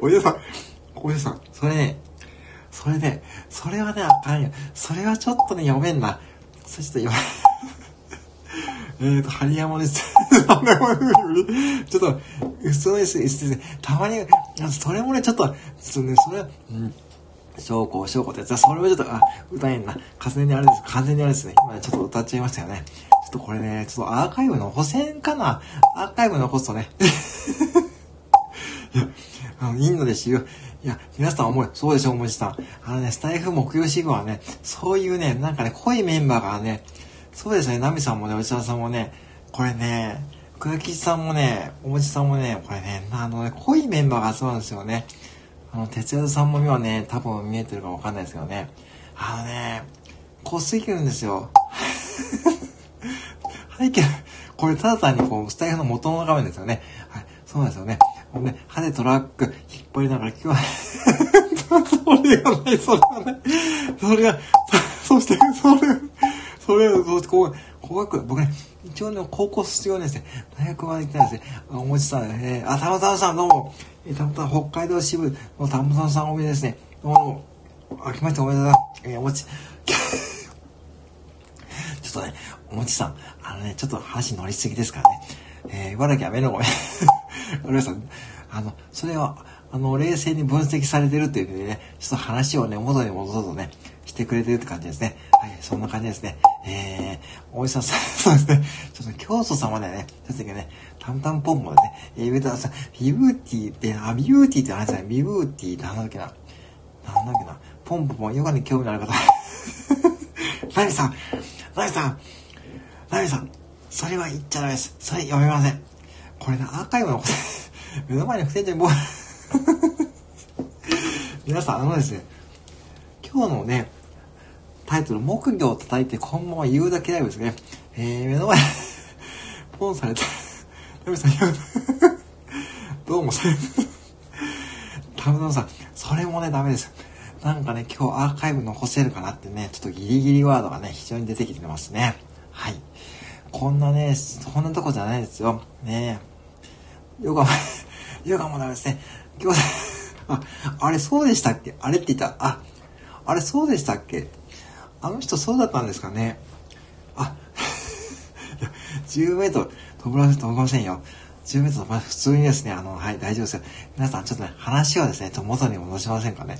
おじさん、おじさん、それね、それね、それはね、あかんよ。それはちょっとね、読めんな。そして読めえっと、針山です。ちょっと、普通の S ですね。たまに、それもね、ちょっと、ちょっとね、それ、うん。証拠、証拠ってやつは、それもちょっと、あ、歌えんな。完全にあれです。完全にあれですね。今ね、ちょっと歌っちゃいましたよね。ちょっとこれね、ちょっとアーカイブ残せんかな。アーカイブ残すとね。いや、あの、いいのですよ。いや、皆さん思い、そうでしょ、おもちさん。あのね、スタイフ木曜シグはね、そういうね、なんかね、濃いメンバーがね、そうですね、ナミさんもね、内田さんもね、これね、倉吉さんもね、おもちさんもね、これね、あのね、濃いメンバーが集まるんですよね。あの、哲也さんも今ね、多分見えてるかわかんないですけどね。あのね、濃すぎるんですよ。[LAUGHS] 背景、これただ単にこう、スタイフの元の画面ですよね。はい、そうなんですよね。もうね、歯でトラック引っ張りながら今日はそれがない、それがない。それが、そして、それが、それが、そして、こう、高学、僕ね、一応ね、高校卒業ですね、大学まで行ったんですね。おもちさん、えー、あ、たまたまさん、どうも。えー、たまたま北海道支部のたまたまさんおめでですね。どうも。あきましておめでとうございます。えー、おもち。[LAUGHS] ちょっとね、おもちさん、あのね、ちょっと話乗りすぎですからね。えー、茨城は目のごめん。[LAUGHS] 皆さん、あの、それは、あの、冷静に分析されてるっていう意味でね、ちょっと話をね、元に戻そうとね、てくれてるって感じですね。はい、そんな感じですね。えー、大石さん、そうですね。ちょっと教祖様でね、ちょっとね、タンタンポンもね、えー、上田さん、ビブーティーって、あ、ビューティーって話だね。ビブーティーってなんだっけな。なんだっけな。ポンポンポン、ヨガに興味のある方。[LAUGHS] ナミさん、ナミさん、ナミさん、それは言っちゃダメです。それ読めません。これね、アーカイブのこと、目の前に不正常にもう皆さん、あのですね、今日のね、タイトル、木魚を叩いてこのまま言うだけライブですね。えー、目の前、ポンされた、ナミさん、どうも、それ、タムタムさん、それもね、ダメです。なんかね、今日アーカイブ残せるかなってね、ちょっとギリギリワードがね、非常に出てきてますね。はい。こんなね、こんなとこじゃないですよ。ねえヨガも、ヨガもダメですね。今日、あ、あれそうでしたっけ？あれって言ったあ、あれそうでしたっけ？あの人そうだったんですかねあ、[LAUGHS] 10メートル飛ぶらせ飛びませんよ。10メートル飛ば普通にですね、あの、はい、大丈夫ですよ。皆さんちょっとね、話をですね、と元に戻しませんかね。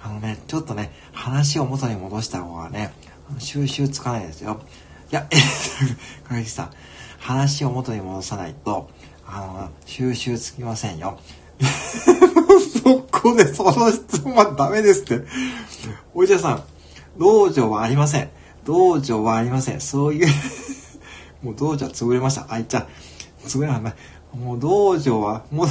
あのね、ちょっとね、話を元に戻した方がね、収集つかないですよ。いや、え、[LAUGHS] かげさん、話を元に戻さないと、あの、収集つきませんよ。[LAUGHS] そこでその質問はダメですって。お医者さん、道場はありません。道場はありません。そういう [LAUGHS] もう道場は潰れました。あいちゃ、潰れました。もう道場は、もう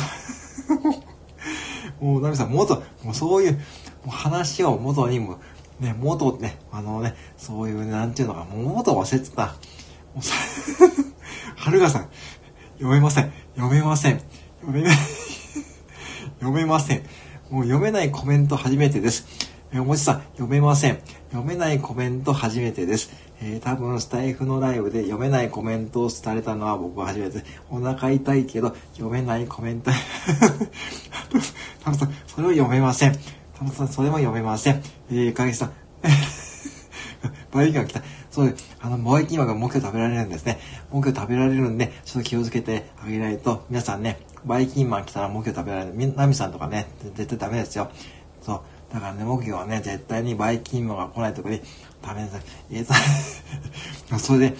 [LAUGHS] もう、ナミさん、元、もうそういう、もう話を元にも、ね、元ね、あのね、そういう、なんていうのか、もう元忘れてた。もうさ、はるかさん、読めません。読めません。読めない。[LAUGHS] 読めません。もう読めないコメント初めてです。えおもちさん、読めません。読めないコメント初めてです。えー、多分スタイフのライブで読めないコメントをされたのは僕は初めてです。お腹痛いけど読めないコメント。タムさん、それを読めません。タムさん、それも読めません。えー、かげさん。バイキンが来た。そうです。あの、バイキンマンが木魚食べられるんですね。木魚食べられるんで、ちょっと気をつけてあげないと、皆さんね、バイキンマン来たら木魚食べられる。ナミさんとかね、絶対ダメですよ。そう。だからね、木魚はね、絶対にバイキンマンが来ないとこに食べなさい。えーと、[LAUGHS] それで、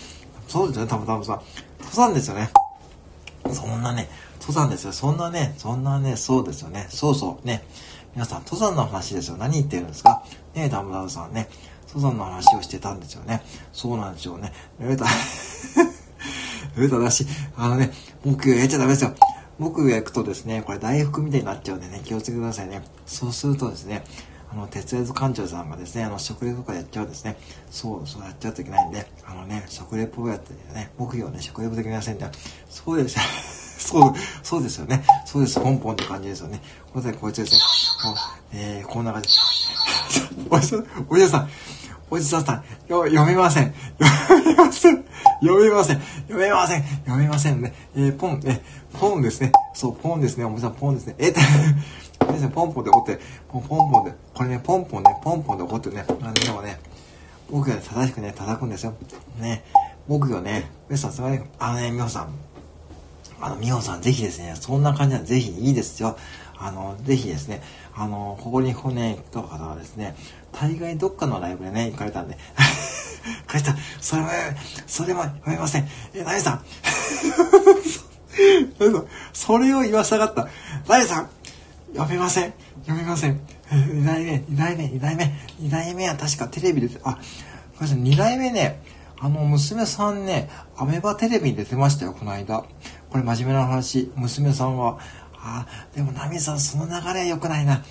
そうですよね、たまたまさ。登山ですよね。そんなね、登山ですよ。そんなね、そんなね、そうですよね。そうそう、ね。皆さん、登山の話ですよ。何言ってるんですか？ねえ、ダムダムさんね。登山の話をしてたんですよね。そうなんですよね。エレベーター、エレベーターだし、あのね、木魚やっちゃダメですよ。木魚焼くとですね、これ大福みたいになっちゃうんでね、気をつけてくださいね。そうするとですね、あの、鉄鉄館長さんがですね、あの、食レポとかやっちゃうですね、そう、そうやっちゃうといけないんで、あのね、食レポをやってね、木魚をね、食レポできませんね。そうです。[LAUGHS] そう、そうですよね。そうです。ポンポンって感じですよね。これでこいつですね。こう、えー、こんな感じ。[LAUGHS] おじさん、おじさん、おじさんさん、よ、読めません。読めません。読めません。読めません。読めませんね。えー、ポン、ね、ポンですね。そう、ポンですね。おじさん、ポンですね。えー、[LAUGHS] 皆さん、ポンポンで怒って、ポンポンポンで、これね、ポンポンね、ポンポンで怒ってね、何でもね、僕が正しくね、叩くんですよ。ね、僕がね、皆さん、すみません。あのね、みほさん、あの、みほさん、ぜひですね、そんな感じはぜひいいですよ。あの、ぜひですね、あの、ここに骨来た方はですね、大概どっかのライブでね、行かれたんで、かした、それも、それも読めません。え、なえさん [LAUGHS] それを言わしたかった。なえさん読めません。読めません。二代目、二代目、二代目、二代目は確かテレビで、あ、ごめんなさい、二代目ね、あの、娘さんね、アベマテレビに出てましたよ、この間。これ真面目な話。娘さんは、あ、でもナミさん、その流れは良くないな。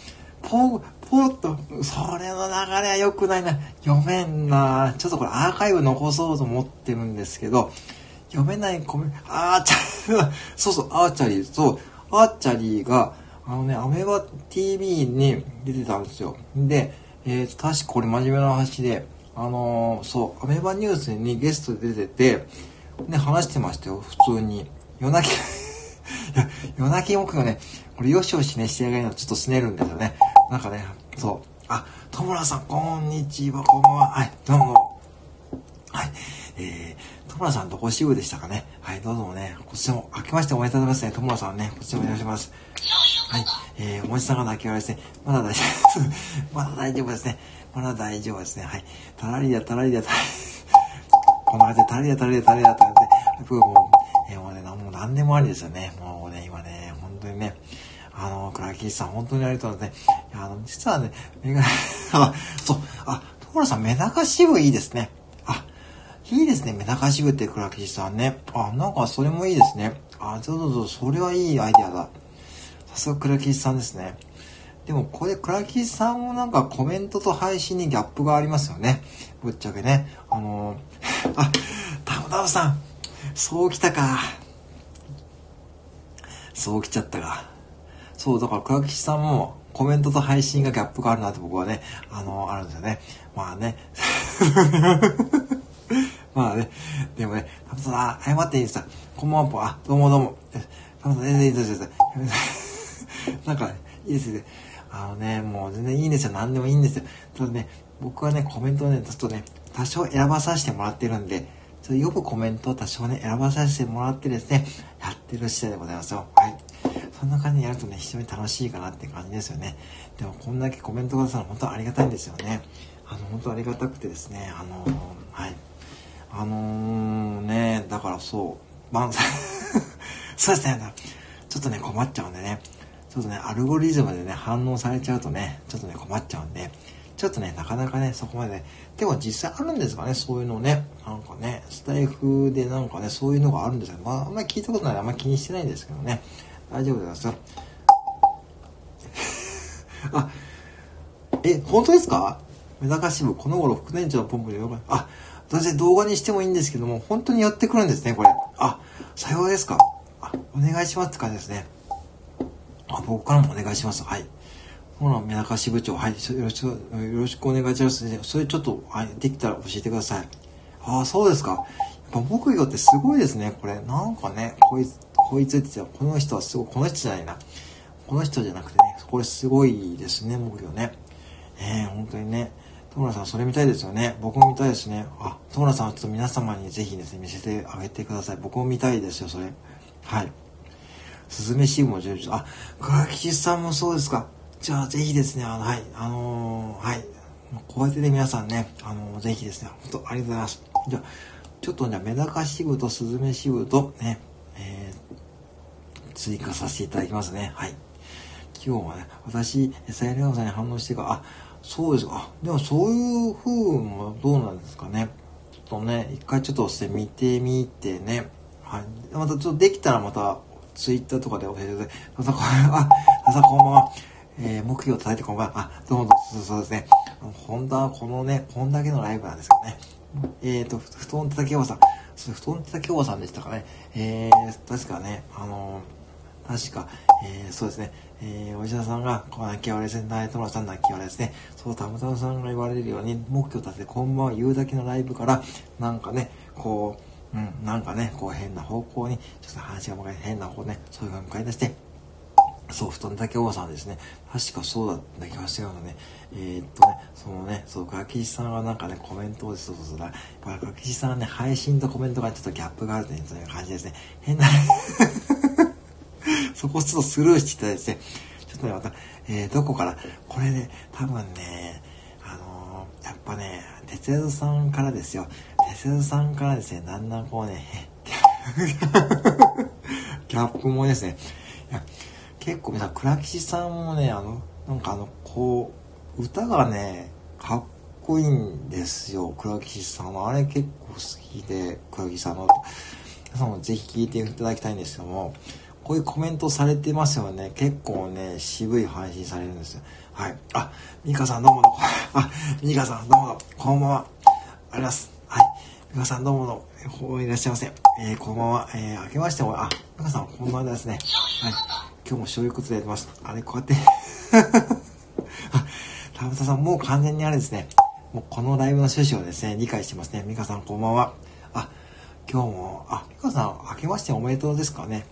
ポー、ポーっと、それの流れは良くないな。読めんな。ちょっとこれアーカイブ残そうと思ってるんですけど、読めないコメント、あーちゃ、そうそう、アーチャリー、そう、アーチャリーが、あのね、アメバ TV に出てたんですよ。で、えー、確かこれ真面目な話で、あのー、そう、アメバニュースにゲストで出てて、ね、話してましたよ、普通に。夜泣き、[LAUGHS] 夜泣き目標ね、これよしよしね、してあげるのちょっとすねるんですよね。なんかね、そう。あ、ともらさん、こんにちは、こんばんは。はい、どうも。はい、えー、ともらさんどこ支部でしたかね。はい、どうぞね、こちらも、明けましておめでとうございますね。ともらさんね、こちらもお願いします。はい、えー、おもちさんが泣き笑いですね。まだ大丈夫です。[LAUGHS] まだ大丈夫ですね。まだ大丈夫ですね。はい。たらりだ、たらりだ、たらり。[LAUGHS] こんな感じで、たらりだ、たらりだ、たらりだ、たらりだ。僕もう、えー、もうね、もう何でもありですよね。もうね、今ね、本当にね、あの、クラキーさん、本当にありがとうございますね。あの、実はね、メガ [LAUGHS] あ、そう。あ、所さん、メダカ支部いいですね。あ、いいですね。メダカ支部って倉吉さんね。あ、なんかそれもいいですね。あ、そうそうそう。それはいいアイデアだ。さすが倉吉さんですね。でもこれ、倉吉さんもなんかコメントと配信にギャップがありますよね。ぶっちゃけね。あのー、[LAUGHS] あ、タムタムさん。そうきたか。そうきちゃったか。そう、だから倉吉さんもコメントと配信がギャップがあるなって僕はね、あの、あるんですよね。まあね。[LAUGHS] まあね。でもね、タムさ、謝っていいですか？こんばんは、あ、どうもどうも。タムさん、全然いいですよ。[LAUGHS] なんか、いいですね。あのね、もう全然いいんですよ。何でもいいんですよ。ただね、僕はね、コメントをね、ちょっとね、多少選ばさせてもらってるんで、ちょよくコメントを多少ね、選ばさせてもらってですね、やってる次第でございますよ。はい。そんな感じでやるとね、非常に楽しいかなって感じですよね。でも、こんだけコメントくださるの本当ありがたいんですよね。あの、本当ありがたくてですね、あのー、はい。あのー、ね、だからそう、まあ、[LAUGHS] そうですね、ちょっとね、困っちゃうんでね、ちょっとね、アルゴリズムでね、反応されちゃうとね、ちょっとね、困っちゃうんで、ちょっとね、なかなかね、そこまで、でも実際あるんですかね、そういうのね。なんかね、スタイフでなんかね、そういうのがあるんですよ。まあ、あんまり聞いたことないあんまり気にしてないんですけどね。大丈夫ですよ。[LAUGHS] あ、え、本当ですか？メダカ支部、この頃副店長のポンプでよかあ、私動画にしてもいいんですけども、本当にやってくるんですね、これ。あ、さようですか。あ、お願いしますって感じですね。あ、僕からもお願いします。はい。ほら、メダカ支部長、はい、よろしく、よろしくお願いします、ね。それちょっと、はい、できたら教えてください。ああ、そうですか。やっぱ木魚ってすごいですね、これ。なんかね、こいつ、こいつってこの人はすごい、この人じゃないな。この人じゃなくてね、これすごいですね、木魚ね。ええー、本当にね。戸村さん、それ見たいですよね。僕も見たいですね。あ、戸村さんはちょっと皆様にぜひですね、見せてあげてください。僕も見たいですよ、それ。はい。すずめ支部も重要。あ、倉吉さんもそうですか。じゃあ、ぜひですね、あの、はい、あのー、はい。こうやってね、皆さんね、あのー、ぜひですね、本当ありがとうございます。じゃあ、ちょっとじゃあ、メダカ支部とスズメ支部とね、えー、追加させていただきますね。はい。今日はね、私、サイレンさんに反応してから、あ、そうですか。でもそういう風もどうなんですかね。ちょっとね、一回ちょっとして見てみてね。はい。またちょっとできたらまた、ツイッターとかで教えてください。またこれ、あ、朝こんばんは。えー、目標を叩いてこんばんは。あ、どうも、そうですね。ホンダ、このね、こんだけのライブなんですよね。えっ、ー、と、布団叩きおばさん。布団叩きおばさんでしたかね。えー、確かね、あのー、確か、えー、そうですね。えー、お医者さんが、こう、泣き笑いですね。大友さん泣き笑いですね。そう、たむたむさんが言われるように、目標を立てて、こんばんは言うだけのライブから、なんかね、こう、うん、なんかね、こう変な方向に、ちょっと話が向かい変な方向ね、そういう風に向かい出して、そう、布団だけおばさんですね。確かそうだった気がしたようなね。えー、っとね、そのね、そう、ガキさんはなんかね、コメントを、そうそうそうだ、ガキさんはね、配信とコメントがちょっとギャップがあるという感じですね。変な [LAUGHS] そこをちょっとスルーしていただいて、ちょっとね、また、えー、どこから、これね、多分ね、あのー、やっぱね、哲也さんからですよ。哲也さんからですね、だんだんこうね、[LAUGHS] [LAUGHS] ギャップもですね、結構さ、倉吉さんもね、あの、なんかあの、こう、歌がね、かっこいいんですよ。倉吉さんは。あれ結構好きで、倉吉さんの。皆さんもぜひ聴いていただきたいんですけども、こういうコメントされてますよね。結構ね、渋い配信されるんですよ。はい。あ、ミカさんどうもどうも。[LAUGHS] あ、ミカさんどうもどうも。こんばんは。あります。はい。ミカさんどうもどうも。いらっしゃいませ。えー、こんばんは。えー、明けましても、あ、ミカさんこんばんはですね。はい。今日もそういうことでやってます。あれ、こうやって [LAUGHS] あ、田畑さん、もう完全にあれですね。もうこのライブの趣旨をですね、理解してますね。ミカさん、こんばんは。あ、今日も、あ、ミカさん、明けましておめでとうですかね。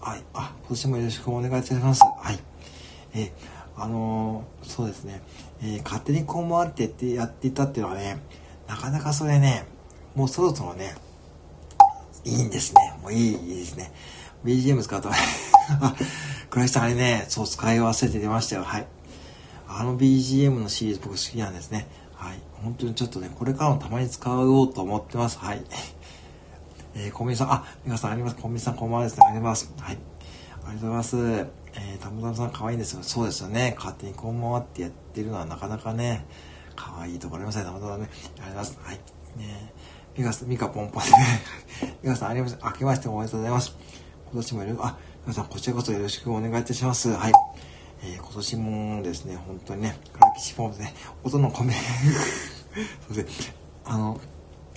はい。あ、今年もよろしくお願いいたします。はい。えあのー、そうですね。えー、勝手にこう回ってってやっていたっていうのはね、なかなかそれね、もうそろそろね、いいんですね。もういい、いいですね。BGM 使うとあ、[LAUGHS] 倉石さんあれね、そう使い忘れて出ましたよ。はい。あの BGM のシリーズ僕好きなんですね。はい。本当にちょっとね、これからもたまに使おうと思ってます。はい。[LAUGHS] えー、コンビニさん、あ、皆さんあります。コンビニさんこんばんはですね。あります。はい。ありがとうございます。えー、たむたむさん可愛いんですよ。そうですよね。勝手にこんばんはってやってるのはなかなかね、可愛いところありません、ね。たむたむね。ありがとうございます。はい。ねミカさん、ミカポンポンでね。[LAUGHS] ミカさん、ありません。明けましておめでとうございます。今年もよろあ、皆さん、こちらこそよろしくお願いいたします。はい。えー、今年もですね、本当にね、クラキシポンでね、音の米、そうですね、あの、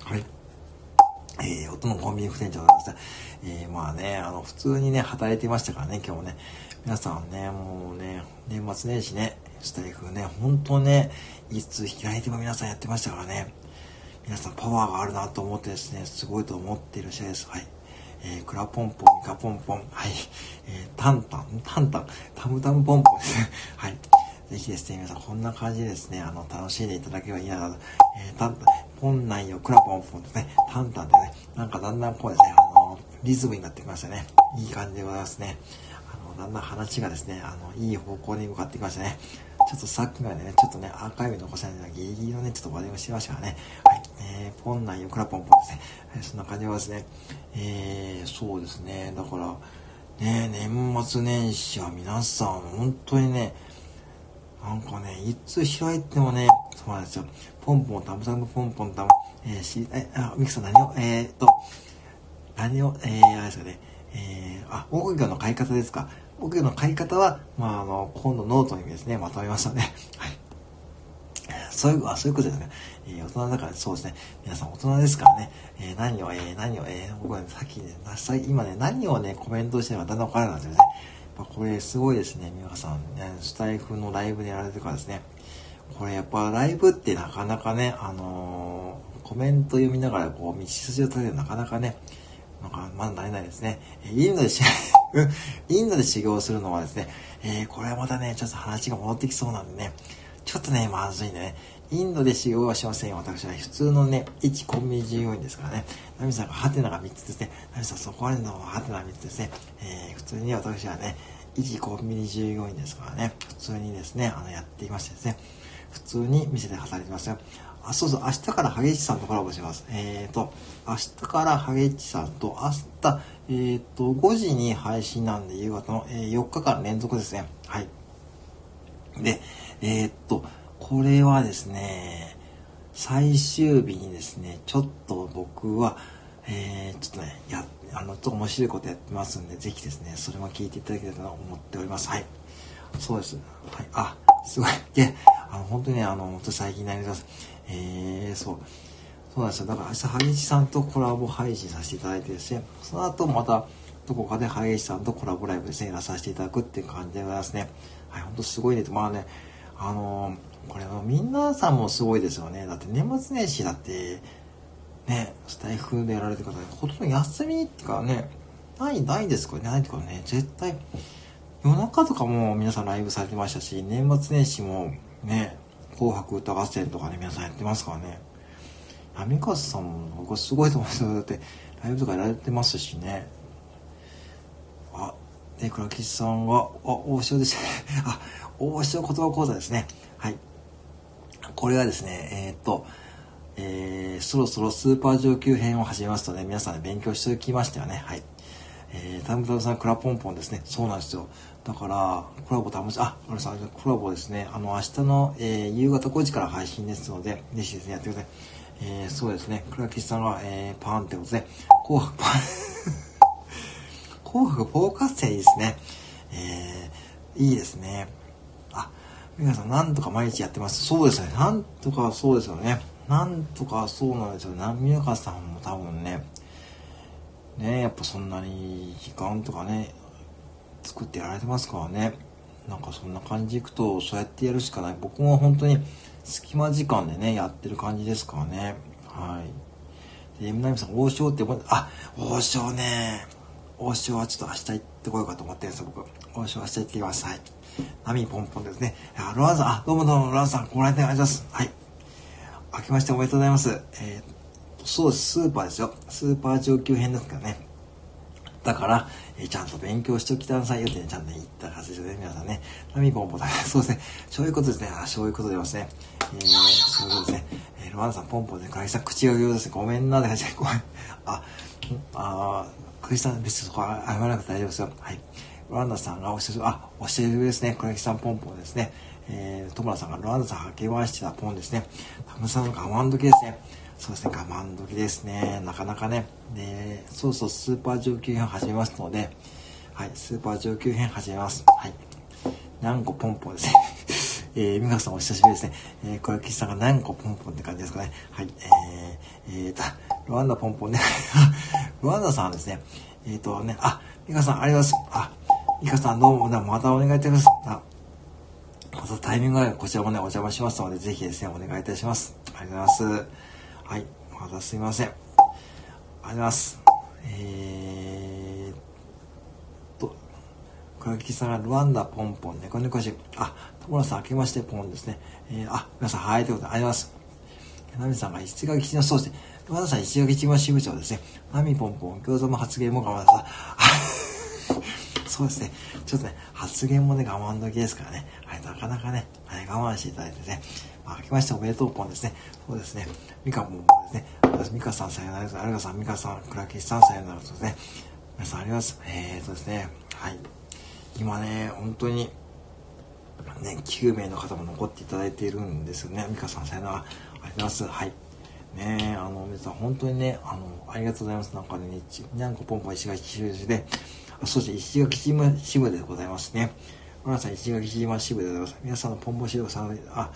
はい。えー、音のコンビニ副店長でございました。えー、まあね、あの、普通にね、働いてましたからね、今日もね。皆さんね、もうね、年末年始ね、スタイフね、本当ね、いつ開いても皆さんやってましたからね。皆さんパワーがあるなと思ってですね、すごいと思っている試合です。はい。えー、クラポンポン、ミカポンポン、はい。えー、タンタン、タンタン、タムタムポンポンですね。[LAUGHS] はい。ぜひですね、皆さんこんな感じでですね、あの、楽しんでいただければいいなと。えー、タンタン、ポンナイよ、クラポンポンですね、タンタンでね、なんかだんだんこうですね、あの、リズムになってきましたね。いい感じでございますね。あの、だんだん話がですね、あの、いい方向に向かってきましたね。ちょっとさっきまでね、ちょっとね、アーカイブ残せないのはギリギリのね、ちょっと話題をしてましたからね。はい。えー、ポンナイよ、クラポンポンですね。えー、そんな感じでですね。えー、そうですね。だから、ね、年末年始は皆さん、本当にね、なんかね、いつ開いてもね、そうなんですよ。ポンポン、タムタム、ポンポン、タム、えー、し、え、あ、ミキさん何を、えー、っと、何を、えー、あれですかね、えー、あ、音楽の買い方ですか。音楽の買い方は、まあ、あの、今度ノートにですね、まとめましたね。はい。そういう、あ、そういうことですね。えー、大人だからそうですね。皆さん大人ですからね。えー、何を、えー、何を、えー、僕は、ね、さっきね、今ね、何をね、コメントしてるのかだんだんわからなくなってますね。やっぱこれすごいですね。皆さん、ね、スタイフのライブでやられてるからですね。これやっぱライブってなかなかね、あのー、コメント読みながらこう道筋を立てるなかなかね、なんかまだ慣れないですね。インドでし、[LAUGHS] インドで修行するのはですね、えー、これはまたね、ちょっと話が戻ってきそうなんでね、ちょっとね、まずいんでね、インドで修行はしませんよ。私は普通のね、一コンビニ従業員ですからね。ナミさんがハテナが3つですね。ナミさんそこまでのハテナ3つですね。えー、普通に私はね、一コンビニ従業員ですからね、普通にですね、あの、やっていましてですね、普通に店で働いてますよ。あ、そうそう、明日からハゲッチさんとコラボします。え、ー、と、明日からハゲッチさんと、明日、えっ、と、5時に配信なんで、夕方の、えー、4日間連続ですね。はい。で、えっと、これはですね、最終日にですね、ちょっと僕は、えー、ちょっとね、や、あの、ちょっと面白いことやってますんで、ぜひですね、それも聞いていただければと思っております。はい。そうです。はい。あ、すごい。で、あの、本当にね、あの、本当最近になります。えー、そう。そうなんですよ。だから明日、萩市さんとコラボ配信させていただいてですね、その後また、どこかで萩市さんとコラボライブですね、やらさせていただくっていう感じでございますね。はい、本当すごいね。まあね、あのーこれは皆さんもすごいですよね。だって年末年始だって、ね、スタイフでやられてる方、ほとんど休みっていうかね、ない、ないですかね、ないっていうかね、絶対、夜中とかも皆さんライブされてましたし、年末年始もね、紅白歌合戦とかね、皆さんやってますからね。波川さんも僕はすごいと思うんですよ。だって、ライブとかやられてますしね。あ、ね、倉吉さんは、あ、王将ですね。[LAUGHS] あ、王将言葉講座ですね。はい。これはですね、えー、っと、えー、そろそろスーパー上級編を始めますとね、皆さん、ね、勉強しておきましたよね。はい。えー、タムタムさん、クラポンポンですね。そうなんですよ。だから、コラボ楽し、あ、あれさん、コラボですね。あの、明日の、えー、夕方5時から配信ですので、ぜひですね、やってください。えー、そうですね。倉吉さんが、えー、パーンってことで、紅白、パン、紅白フォーカスいいですね。えー、いいですね。あ皆さん、なんとか毎日やってます。そうですね。なんとかそうですよね。なんとかそうなんですよ。波岡さんも多分ね、ねやっぱそんなに時間とかね、作ってやられてますからね。なんかそんな感じいくと、そうやってやるしかない。僕も本当に隙間時間でね、やってる感じですからね。はい。で、M ナミさん、王将って思って、あ、王将ね。王将はちょっと明日行ってこようかと思ってるんですよ、僕。王将明日行ってきます。はい。波ポンポンですね。あ、ロアンさん、あ、どうもどうも、ロアンさん、ご来店ありがとうございます。はい。明けましておめでとうございます。えー、そうです、スーパーですよ。スーパー上級編ですからね。だから、えー、ちゃんと勉強しておきなさいよってね、ちゃんと言ったはずですよね、皆さんね。波ポンポン、[LAUGHS] そうですね。そういうことですね。あ、そういうことでますね。えー、そういうことですね。えー、ロアンさん、ポンポンで、会社口が言うですね。ごめんな、ごめん。あ、あ、クリスさん、別にそこは謝らなくて大丈夫ですよ。はい。ロランダさんがお久しぶり、あ、お久しぶりですね。倉木さんポンポンですね。えー、トムラさんがロランダさんはけましてたポンですね。タムさんの我慢時ですね。そうですね、我慢時ですね。なかなかね。で、そうそう、スーパー上級編を始めますので、はい、スーパー上級編始めます。はい。何個ポンポンですね。[LAUGHS] えー、美香さんお久しぶりですね。えー、小雪さんが何個ポンポンって感じですかね。はい。えー、えーと、ロワンダポンポンね。[LAUGHS] ロワンダさんはですね、えーとね、あ、美香さんありがとうございます。あ、美香さんどうも、またお願いいたします。あ、またタイミングがこちらもね、お邪魔しますので、ぜひですね、お願いいたします。ありがとうございます。はい。またすいません。ありがとうございます。えーと、小雪さんがルワンダポンポン、猫猫し。あ、所さん、明けましてポンですね。えー、あ、皆さん、はい、ということで、ありがとうございます。ナミさんが石垣市のそうですね。和田さん、石垣市の支部長ですね。ナミポンポン、餃子も発言も我慢さ。[LAUGHS] そうですね。ちょっとね、発言もね、我慢時ですからね。はい、なかなかね、はい、我慢していただいてね。あ、明けましておめでとうポンですね。そうですね。ミカポンポンですね。私、ミカさんさよならです。アルガさん、ミカさん、クラキシさんさよならですね。皆さんあります。えーとですね。はい。今ね、本当に、ね、9名の方も残っていただいているんですよね。美香さん、さよなら。ありがとうございます。はい。ねあの、皆さん、本当にね、あの、ありがとうございます。なんかね、にゃんこぽんぽん石垣市で、あ、そして石垣島支部でございますね。皆さん、石垣島支部でございます。皆さんのポンポン指導さん、あ、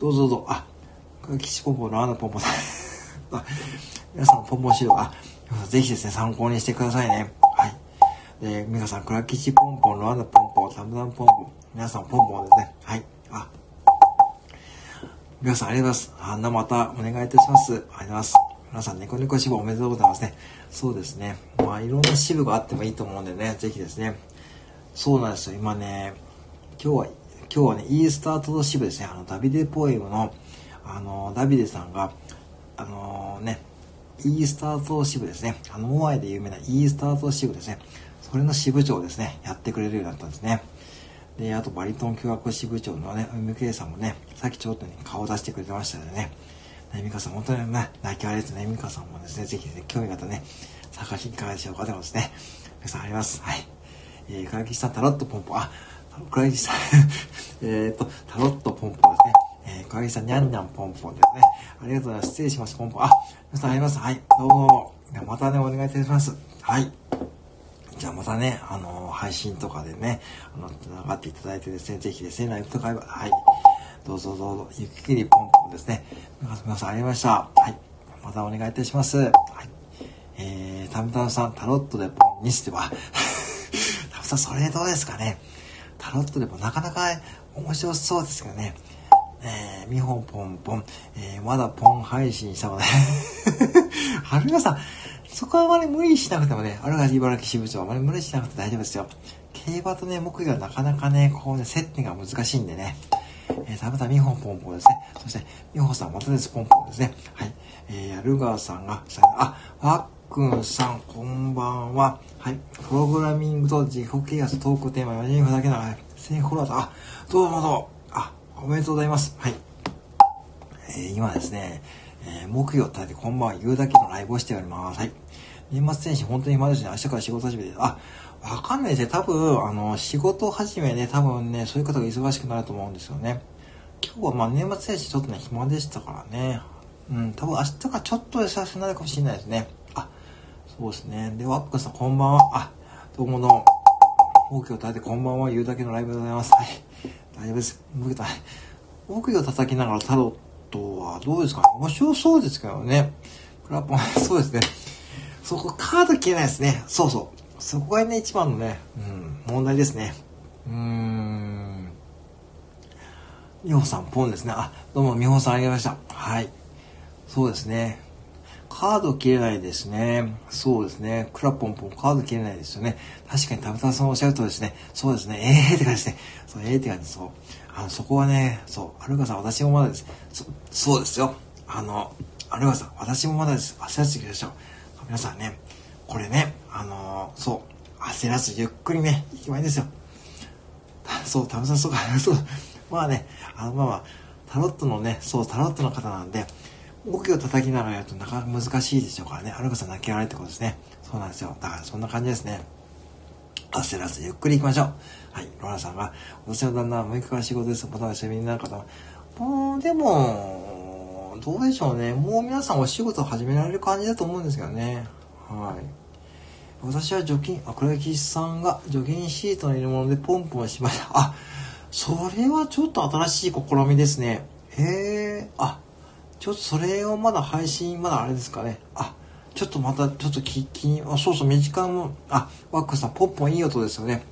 どうぞどうぞ、あ、岸ポンポンのあのポンポンさん。[LAUGHS] あ、皆さんポンポン指導、あ、ぜひですね、参考にしてくださいね。はい。で、皆さん、倉吉ポンポン、ロアンダポンポン、サムダンポンポン、皆さんポンポンですね。はい。あ、皆さんありがとうございます。あんなまたお願いいたします。ありがとうございます。皆さん、猫猫支部おめでとうございますね。そうですね。まあ、いろんな支部があってもいいと思うんでね、ぜひですね。そうなんですよ。今ね、今日は、今日はね、イースタートド支部ですね。あの、ダビデポエムの、あの、ダビデさんが、あの、ね、イースタート支部ですね。あの、モアイで有名なイースタート支部ですね。それの支部長ですね。やってくれるようになったんですね。で、あとバリトン教学支部長のね、海圭さんもね、さっきちょっとね、顔出してくれてましたよね。ね、ミカさん、本当にね、泣き笑いですね。ミカさんもですね、ぜひね、興味があったね、探していかがでしょうかでもですね、皆さんあります。はい。えー、倉木さん、タロットポンポン、あ、倉木さん [LAUGHS] えっと、タロットポンポンですね。えー、倉木さん、にゃんにゃんポンポンですね。ありがとうございます。失礼します、ポンポン。あ、皆さんあります。はい。どうもどうも。またね、お願いいたします。はい。じゃあまたね、あのー、配信とかでね、あの、繋がっていただいてですね、ぜひですね、ライブとか、はい、どうぞどうぞ、ゆっくりポンポンですね。皆さんありました。はい。またお願いいたします。はい。えー、タムタムさん、タロットでポンにしては、[LAUGHS] タムさん、それどうですかね。タロットでもなかなか面白そうですけどね。えー、みほポンポン、えー、まだポン配信したのではるかさん、そこはあまり無理しなくてもね、あるが茨城支部長あまり無理しなくて大丈夫ですよ。競馬とね、木魚はなかなかね、こうね、接点が難しいんでね。えー、たぶたみほポンポンですね。そして、みほさんまたです、ポンポンですね。はい。えー、やるがさんが、あ、わっくんさん、こんばんは。はい。プログラミングと自己啓発トークテーマ4人分だけなら、1000フォロワーと、あ、どうもどうも。あ、おめでとうございます。はい。えー、今ですね、えー、木曜立ててこんばんは言うだけのライブをしております。はい。年末年始本当に暇ですね。明日から仕事始めて。あ、わかんないですね。多分、あの、仕事始めね、多分ね、そういう方が忙しくなると思うんですよね。今日はまあ年末年始ちょっとね、暇でしたからね。うん、多分明日からちょっと忙しくなるかもしれないですね。そうですね。で、ワックさんこんばんは。あ、どうもどうも。木魚叩いてこんばんは言うだけのライブでございます。はい。大丈夫です。木魚叩きながらタロットはどうですかね面白そうですけどね。クラップ [LAUGHS] そうですね。そこカード消えないですね。そうそう。そこがね、一番のね、うん、問題ですね。うーん。みほさん、ポンですね。あ、どうも、みほさんありがとうございました。はい。そうですね。カード切れないですね。そうですね。クラポンポン、カード切れないですよね。確かにタブタさんおっしゃるとですね。そうですね。ええー、って感じですね。そう、ええー、って感じそう。あの、そこはね、そう、アルガさん、私もまだです。そそうですよ。あの、アルガさん、私もまだです。焦らず行きましょう。皆さんね、これね、あのー、そう、焦らずゆっくりね、行けばいいんですよ。そう、タムさん、そうか、そう。まあね、あの、まあまあ、タロットのね、そう、タロットの方なんで、動きを叩きながらやるとなかなか難しいでしょうからね。アルガさん泣き笑いってことですね。そうなんですよ。だからそんな感じですね。焦らずゆっくり行きましょう。はい。ローラさんが、私の旦那は6日から仕事です。またお休みになる方もう、でも、どうでしょうね。もう皆さんお仕事を始められる感じだと思うんですけどね。はい。私は除菌、あ、黒木さんが除菌シートの入れ物でポンポンしました。あ、それはちょっと新しい試みですね。へえ、あ、ちょっとそれをまだ配信、まだあれですかね。あ、ちょっとまた、ちょっと聞き、あ、そうそう、短も、あ、ワックスさん、ポンポンいい音ですよね。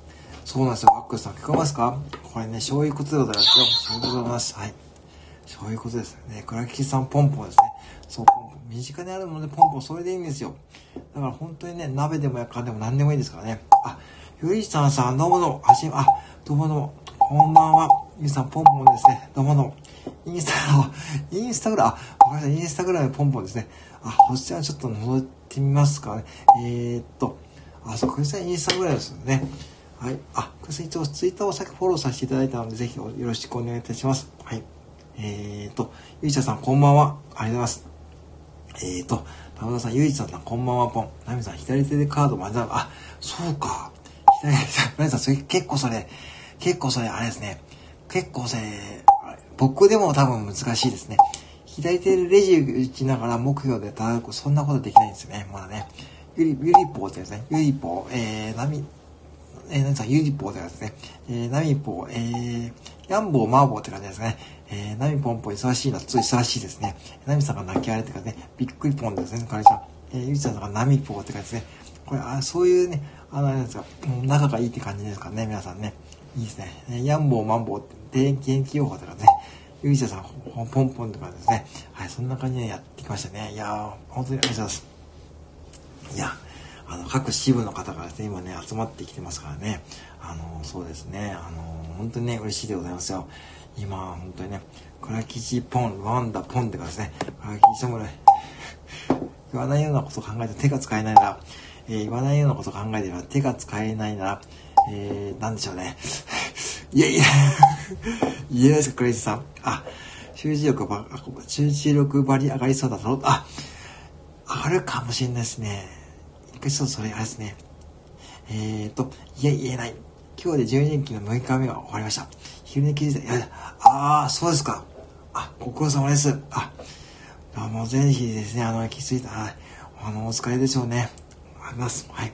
そうなんですよ、ワックスさん、聞こえますか？これね、そういうことでございますよ。そういうことでございます。はい。そういうことですね。倉木さん、ポンポンですね。そう、ポンポン。身近にあるものでポンポン、それでいいんですよ。だから本当にね、鍋でもやかんでも何でもいいですからね。あ、ゆいさんさん、どうもどうも、あ、どうもどうも、こんばんは。ゆいさん、ポンポンですね。どうもどうも。インスタ、インスタグラム、あ、ごめんなさい、インスタグラムポンポンですね。あ、こちらちょっと覗いてみますかね。えー、っと、あ、そう、これさインスタグラムですよね。はい。あ、これさ一応ツイッターを先フォローさせていただいたので、ぜひよろしくお願いいたします。はい。えー、っと、ゆいちゃんさんこんばんは。ありがとうございます。えー、っと、田田さん、ゆいちゃんさんこんばんはポン。ナミさん、左手でカード混ぜあ、そうか。左手、ナミさん、それ結構それ、結構それ、あれですね。結構それ、僕でも多分難しいですね。左手でレジ打ちながら目標で叩く、そんなことできないんですよね。まだね。ゆり、ゆりぽーってですね。ゆりぽー、えー、なみ、えー、何さん、ゆりぽーってですね。えー、なみぽー、えー、やんぼーまーぼーって感じですね。えー、なみぽんぽ忙しいな、つい忙しいですね。なみさんが泣き荒れって感じね。びっくりぽんですね、かりさん。えー、ゆりちゃんがなみぽーって感じですね。これ、あ、そういうね、あの、あれですか、仲がいいって感じですかね、皆さんね。いいですね。えー、やんぼーまんぼーって、電気予報とかね。ゆいちゃさん、ポンポンとかですね。はい、そんな感じでやってきましたね。いやー、本当にありがとうございます。いや、あの、各支部の方がですね、今ね、集まってきてますからね。あの、そうですね。あの、本当にね、嬉しいでございますよ。今、本当にね、倉吉ポン、ワンダポンってかですね、倉吉侍。[LAUGHS] 言わないようなことを考えて手が使えないなら、えー、言わないようなことを考えてば手が使えないなら、えー、なんでしょうね。[LAUGHS] いやいや、[LAUGHS] 言えないですか、クレイジーさん。あ、集中力ば、集中力ばり上がりそうだぞ。あ、上がるかもしれないですね。一回ちょっとそれ、あれですね。えーと、いや、言えない。今日で12年期の6日目が終わりました。昼寝気づいた。いや、ああ、そうですか。あ、ご苦労様です。あ、あもうぜひですね、あの、気づいた。あの、お疲れでしょうね。あります。はい。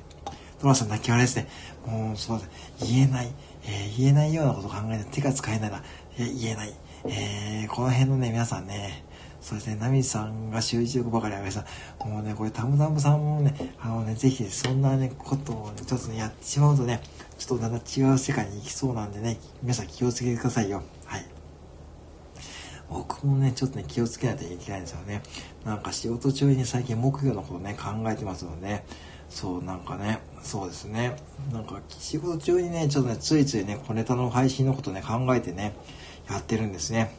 トラさん泣き笑いですね。もう、そうです。言えない。えー、言えないようなことを考えて手が使えないな、えー、言えない。えー、この辺のね、皆さんね、そうですね、ナミさんが集中力ばかりあげさもうね、これタムタムさんもね、あのね、ぜひそんなね、ことをね、ちょっとね、やってしまうとね、ちょっとだんだん違う世界に行きそうなんでね、皆さん気をつけてくださいよ。はい。僕もね、ちょっとね、気をつけないといけないんですよね。なんか仕事中に最近目標のことね、考えてますのでね、そう、なんかね、そうですね。なんか、仕事中にね、ちょっとね、ついついね、小ネタの配信のことね、考えてね、やってるんですね。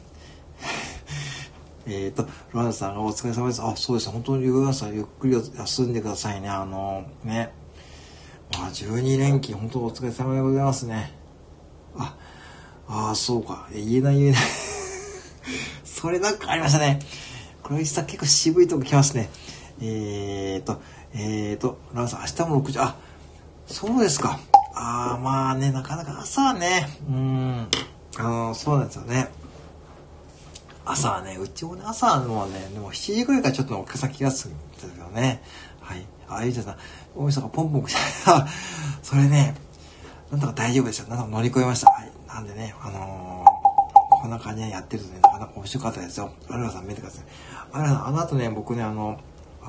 [LAUGHS] えっと、ロナさんがお疲れ様です。あ、そうです。本当にロナさん、ゆっくり休んでくださいね。あの、ね。まあ、12連勤、本当お疲れ様でございますね。あ、ああ、そうか。言えない言えない [LAUGHS] それなんかありましたね。黒石さん結構渋いとこ来ますね。えーと、えーと、ランさん、明日も6時、あ、そうですか。ああ、まあね、なかなか朝はね、うん、あの、そうなんですよね。朝はね、うちもね、朝はもうね、でも7時ぐらいからちょっとお客さん気がするんですよね。はい。あ、ゆうちゃんさん、大晦日ポンポン来た。[LAUGHS] それね、なんとか大丈夫ですよ。なんとか乗り越えました。はい。なんでね、あのー、こんな感じでやってるとね、なかなか面白かったですよ。あらさん見てください。あらさん、あの後ね、僕ね、あの、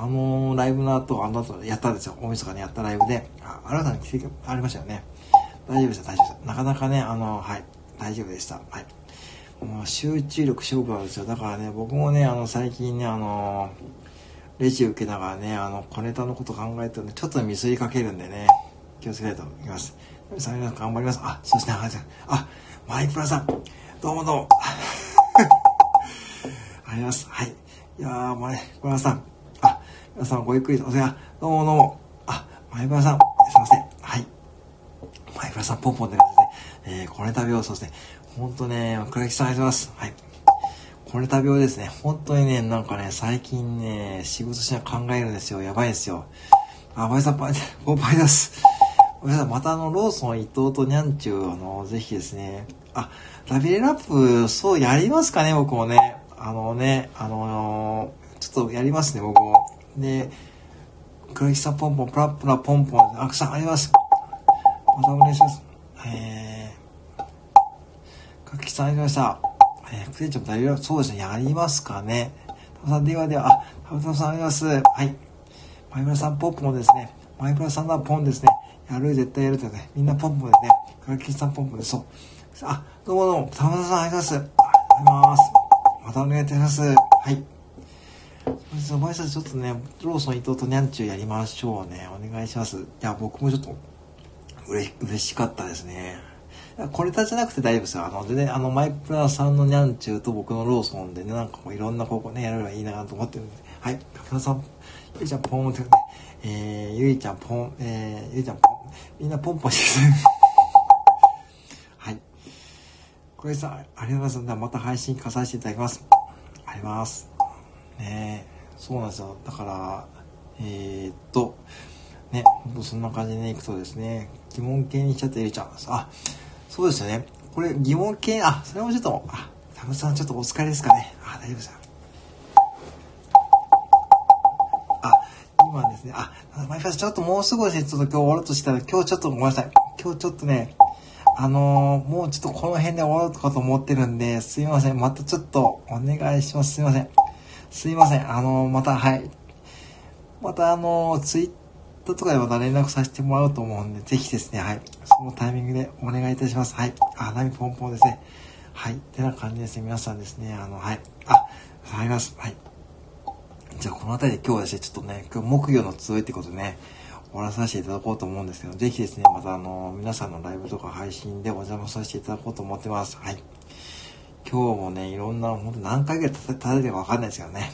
あのライブの後、あの後やったんですよ。大晦日にやったライブで、あ新たな奇跡ありましたよね。大丈夫でした、大丈夫でした。なかなかね、あの、はい、大丈夫でした。はい。もう集中力勝負なんですよ。だからね、僕もね、あの、最近ね、あのレジ受けながらね、あの、小ネタのこと考えてるんで、ちょっとミスりかけるんでね、気をつけたいと思います。皆さん、頑張ります。あ、そして、あ、マイプラさん、どうもどうも。[LAUGHS] ありがとうございます。はい。いやー、マイプラさん、皆さんごゆっくりお世話。どうもどうも。あ、前原さん、すいません。はい。前原さん、ポンポンって感じで、えー、これ食べよう。そして、ほんとね、倉木さんありがとうございます。はい。これ食べようですね。本当にね、なんかね、最近ね、仕事しな考えるんですよ。やばいですよ。あ、前さん、パイ、ポンパイです。皆さん、またあの、ローソン伊藤とニャンチュー、あの、ぜひですね、あ、ラビレラップ、そうやりますかね、僕もね。あのね、あのー、ちょっとやりますね、僕も。で、黒木さんポンポン、プラップラポンポン、アクさんあります。またお願いします。えー、黒木さんありがとうございました。えー、クレイちゃんも大丈夫そうですね、やりますかね。タブさん、ではでは、あ、タブさんあります。はい。マイブラさんポンポンですね。マイブラさんはポンですね。やる、絶対やるとね。みんなポンポンですね。黒木さんポンポンです。そう。あ、どうもどうも、田村さんありがとうございます。ありがとうございます。またお願いいたします。はい。お前さんちょっとね、ローソン伊藤とニャンチューやりましょうね。お願いします。いや、僕もちょっと、うれ、嬉しかったですね。これたじゃなくて大丈夫ですよ。あの、でね、あの、マイプラさんのニャンチューと僕のローソンでね、なんかこういろんなここね、やればいいなと思ってるんで。はい。かけさん、ゆいちゃんポンって、えー、ゆいちゃんポン、えー、ゆいちゃんポン、みんなポンポンしてる。[LAUGHS] これさ、ありがとうございます。ではまた配信化させていただきます。あります。ねそうなんですよ。だから、えー、っと、ね、ほんとそんな感じでね、いくとですね、疑問形にしちゃって入れちゃうんです。あ、そうですよね。これ疑問形、あ、それもちょっと、あ、タムさんちょっとお疲れですかね。あ、大丈夫ですよ。あ、今ですね、あ、マイファスちょっともうすぐですね、ちょっと今日終わろうとしたら、今日ちょっとごめんなさい。今日ちょっとね、あのー、もうちょっとこの辺で終わろうとかと思ってるんで、すいません。またちょっとお願いします。すいません。すいません。あの、また、はい。またあの、ツイッターとかでまた連絡させてもらうと思うんで、ぜひですね、はい。そのタイミングでお願いいたします。はい。あ、ナミポンポンですね。はい。ってな感じですね。皆さんですね、あの、はい。あ、あります。はい。じゃあ、この辺りで今日はですね、ちょっとね、今日木魚の集いってことでね、終わらさせていただこうと思うんですけど、ぜひですね、またあの、皆さんのライブとか配信でお邪魔させていただこうと思ってます。はい。今日もね、いろんな、本当何回ぐらい立てるかわかんないですけどね。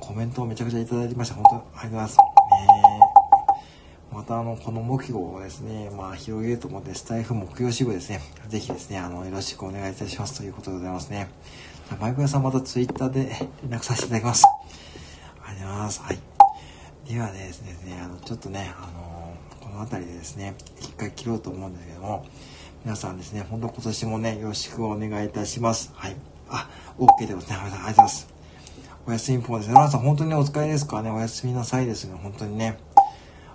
コメントをめちゃくちゃいただきました。本当ありがとうございます。えー、またあの、この目標をですね、まあ広げると思って、スタイフ目標支部ですね、ぜひですね、あの、よろしくお願いいたしますということでございますね。マイク屋さんまたツイッターで連絡させていただきます。ありがとうございます。はい。ではですね、あの、ちょっとね、あの、この辺りでですね、一回切ろうと思うんですけども、皆さんですね、本当今年もね、よろしくお願いいたします。はい。あ、OK でございます。ありがとうございます。お休みポンですね。皆さん本当にお疲れですからね、お休みなさいですね、本当にね。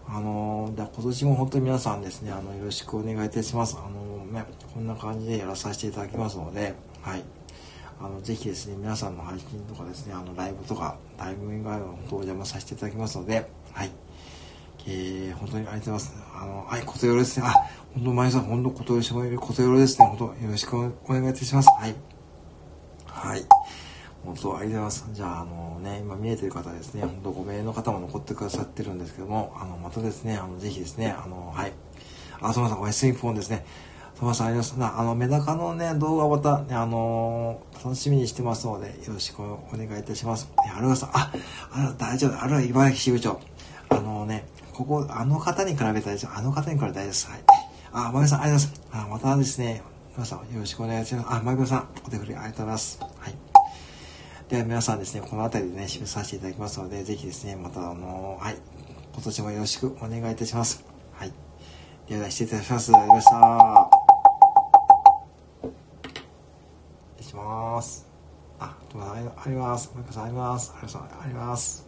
あのー、今年も本当に皆さんですね、あの、よろしくお願いいたします。あのー、ね、こんな感じでやらさせていただきますので、はい。あの、ぜひですね、皆さんの配信とかですね、あの、ライブとか、タイム以外の本当お邪魔させていただきますので、はい。えー、本当にありがとうございます。あの、はい、ことよろですね。あ、本当、前さん、本当、ことよろしもことよろですね。本当、よろしくお願いいたします。はい。はい。本当、ありがとうございます。じゃあ、あのね、今見えてる方ですね、本当、5名の方も残ってくださってるんですけども、あの、またですね、あの、ぜひですね、あの、はい。あ、そのさん、おやすみフォンですね。トマさんあります、あの、メダカのね、動画また、ね、あのー、楽しみにしてますので、よろしくお願いいたします。ね、あるわさん、あ、あ大丈夫、あるわ茨城支部長。あのね、ここ、あの方に比べたら大丈夫、あの方に比べたら大丈夫です。はい。あ、まゆさん、ありがとうございます。あ、またですね、皆さん、よろしくお願いします。あ、まゆさん、お手振りありがとうございます。はい。では皆さんですね、この辺りでね、締めさせていただきますので、ぜひですね、またあのー、はい、今年もよろしくお願いいたします。はい。では、失礼いたします。ありがとうございました。ます。あ、あります。マイカさんあります。ありがとうございます。